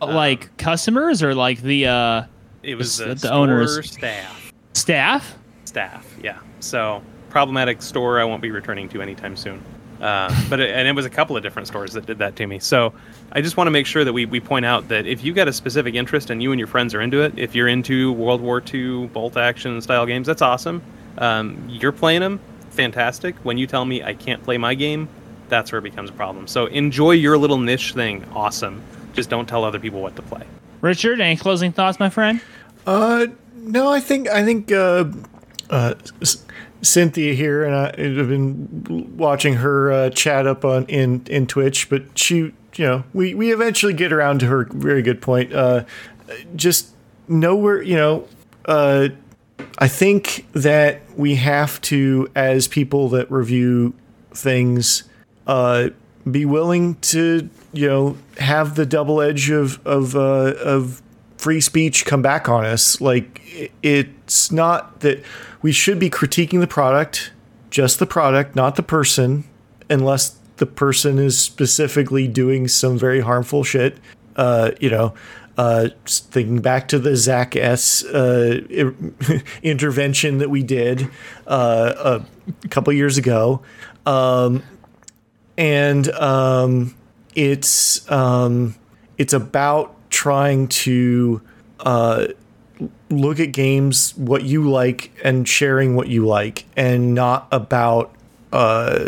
Like customers or like the uh, It was The- the, the owners. staff. staff? Staff, yeah. So problematic store I won't be returning to anytime soon. Uh, [LAUGHS] but it, and it was a couple of different stores that did that to me. So I just want to make sure that we, we point out that if you got a specific interest and you and your friends are into it, if you're into World War II bolt action style games, that's awesome. Um, you're playing them, fantastic. When you tell me I can't play my game, that's where it becomes a problem. So enjoy your little niche thing, awesome. Just don't tell other people what to play. Richard, any closing thoughts, my friend? Uh, no, I think I think uh, uh, S- Cynthia here, and I have been watching her uh, chat up on in in Twitch, but she, you know, we we eventually get around to her very good point. Uh, just nowhere, you know. Uh, I think that we have to, as people that review things, uh, be willing to, you know, have the double edge of of uh, of free speech come back on us. Like it's not that we should be critiquing the product, just the product, not the person, unless the person is specifically doing some very harmful shit. Uh, you know, uh, thinking back to the Zak S. Uh, [LAUGHS] intervention that we did uh, a couple years ago, um, and um, it's um, it's about trying to uh, look at games what you like and sharing what you like, and not about uh,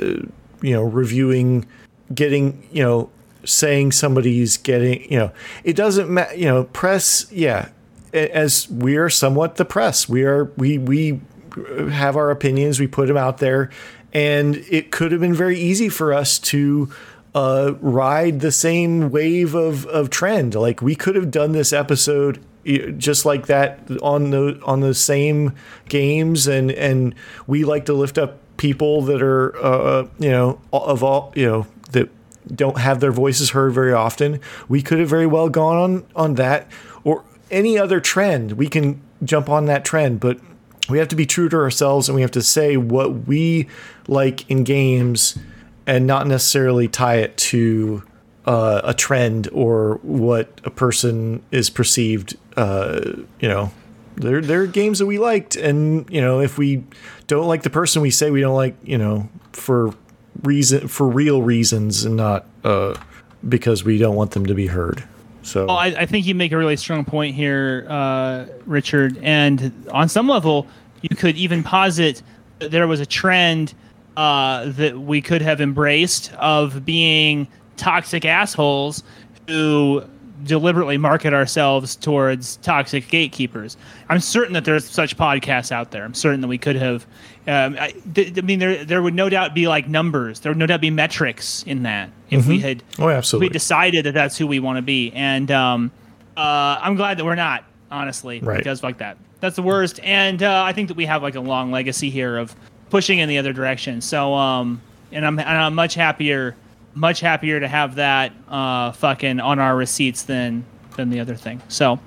you know reviewing, getting you know saying somebody's getting you know it doesn't matter you know press yeah as we are somewhat the press. We are we we have our opinions we put them out there and it could have been very easy for us to uh, ride the same wave of, of trend like we could have done this episode just like that on the on the same games and and we like to lift up people that are uh, you know of all you know that don't have their voices heard very often. We could have very well gone on on that or any other trend. We can jump on that trend, but we have to be true to ourselves and we have to say what we like in games and not necessarily tie it to uh, a trend or what a person is perceived. Uh, you know, there there are games that we liked, and you know, if we don't like the person, we say we don't like. You know, for reason for real reasons and not uh, because we don't want them to be heard. So Well, I, I think you make a really strong point here, uh, Richard. And on some level, you could even posit that there was a trend uh, that we could have embraced of being toxic assholes who deliberately market ourselves towards toxic gatekeepers. I'm certain that there's such podcasts out there. I'm certain that we could have. Um, I, th- I mean, there there would no doubt be like numbers. There would no doubt be metrics in that if we had oh, absolutely. we decided that that's who we want to be, and um, uh, I'm glad that we're not, honestly, Right. because like that, that's the worst. And uh, I think that we have like a long legacy here of pushing in the other direction. So, um, and I'm and I'm much happier, much happier to have that uh, fucking on our receipts than than the other thing. So,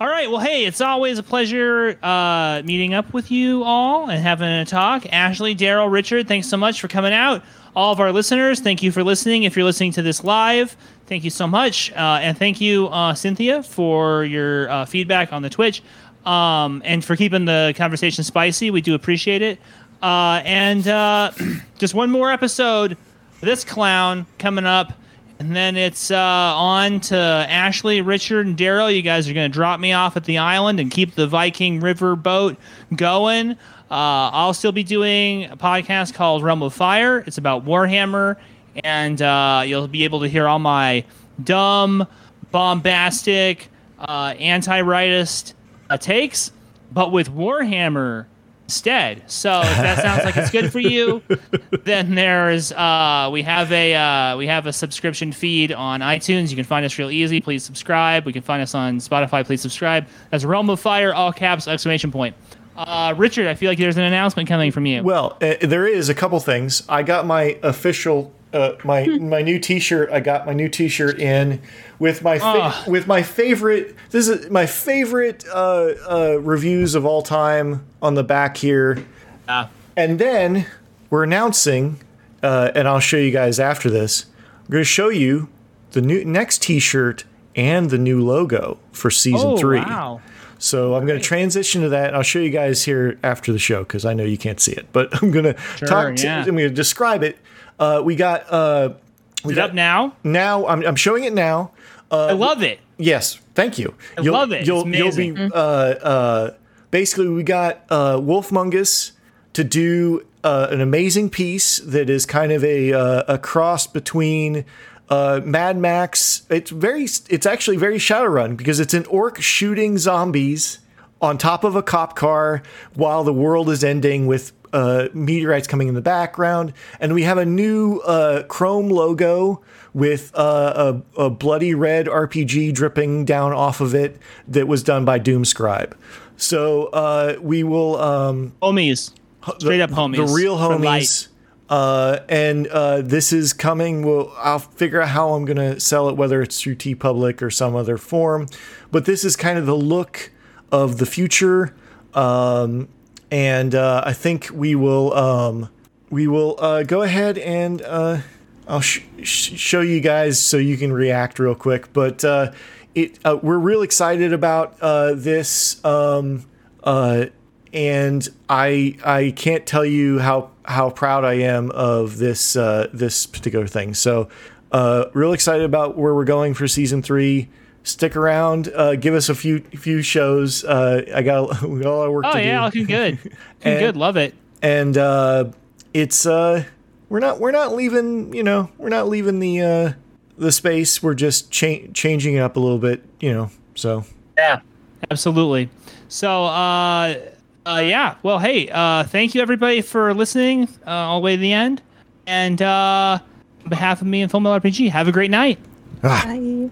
all right, well, hey, it's always a pleasure uh, meeting up with you all and having a talk. Ashley, Daryl, Richard, thanks so much for coming out all of our listeners, thank you for listening. If you're listening to this live, thank you so much. Uh, and thank you, uh, Cynthia, for your uh, feedback on the Twitch um, and for keeping the conversation spicy. We do appreciate it. Uh, and uh, [CLEARS THROAT] just one more episode this clown coming up. And then it's uh, on to Ashley, Richard, and Daryl. You guys are going to drop me off at the island and keep the Viking River boat going. Uh, I'll still be doing a podcast called Realm of Fire. It's about Warhammer, and uh, you'll be able to hear all my dumb, bombastic, uh, anti-rightist uh, takes, but with Warhammer instead. So if that sounds like it's good for you, [LAUGHS] then there's uh, we have a uh, we have a subscription feed on iTunes. You can find us real easy. Please subscribe. We can find us on Spotify. Please subscribe. That's Realm of Fire, all caps, exclamation point. Uh, Richard, I feel like there's an announcement coming from you. Well, uh, there is a couple things. I got my official uh, my my new T-shirt. I got my new T-shirt in with my fa- Ah. with my favorite. This is my favorite uh, uh, reviews of all time on the back here. Ah. And then we're announcing, uh, and I'll show you guys after this. I'm going to show you the new next T-shirt and the new logo for season oh three. wow! So I'm going to transition to that. And I'll show you guys here after the show because I know you can't see it, but [LAUGHS] I'm going to talk. To, yeah. I'm going to describe it. Uh, we got uh, we got up now? now. I'm, I'm showing it now. I love it. Yes, thank you. I love it. It's You'll, you'll be amazing. uh, uh, basically we got uh, Wolf Mungus to do uh, an amazing piece that is kind of a uh, a cross between uh, Mad Max. It's very it's actually very Shadowrun because it's an orc shooting zombies on top of a cop car while the world is ending with uh, meteorites coming in the background, and we have a new uh, Chrome logo with uh, a, a bloody red RPG dripping down off of it that was done by Doomscribe. So uh, we will um, Homies. Straight up homies. the real homies. Uh, and uh, this is coming. Well, I'll figure out how I'm going to sell it, whether it's through TeePublic or some other form. But this is kind of the look of the future, um, and uh, I think we will um, we will uh, go ahead and uh, I'll sh- sh- show you guys so you can react real quick. But uh, it uh, we're real excited about uh, this. Um, and I I can't tell you how how proud I am of this this particular thing. So, real excited about where we're going for season three. Stick around. Uh, give us a few few shows. Uh, I got [LAUGHS] we got a lot of work Oh to yeah, do. looking good. [LAUGHS] Looking And- good. Love it. and uh, it's uh, we're not we're not leaving. You know, we're not leaving the uh, the space. We're just cha- changing it up a little bit. You know, so Yeah, absolutely. So, uh, uh, yeah. Well, hey, uh, thank you everybody for listening uh, all the way to the end. And uh, on behalf of me and Full Metal RPG, have a great night. Bye.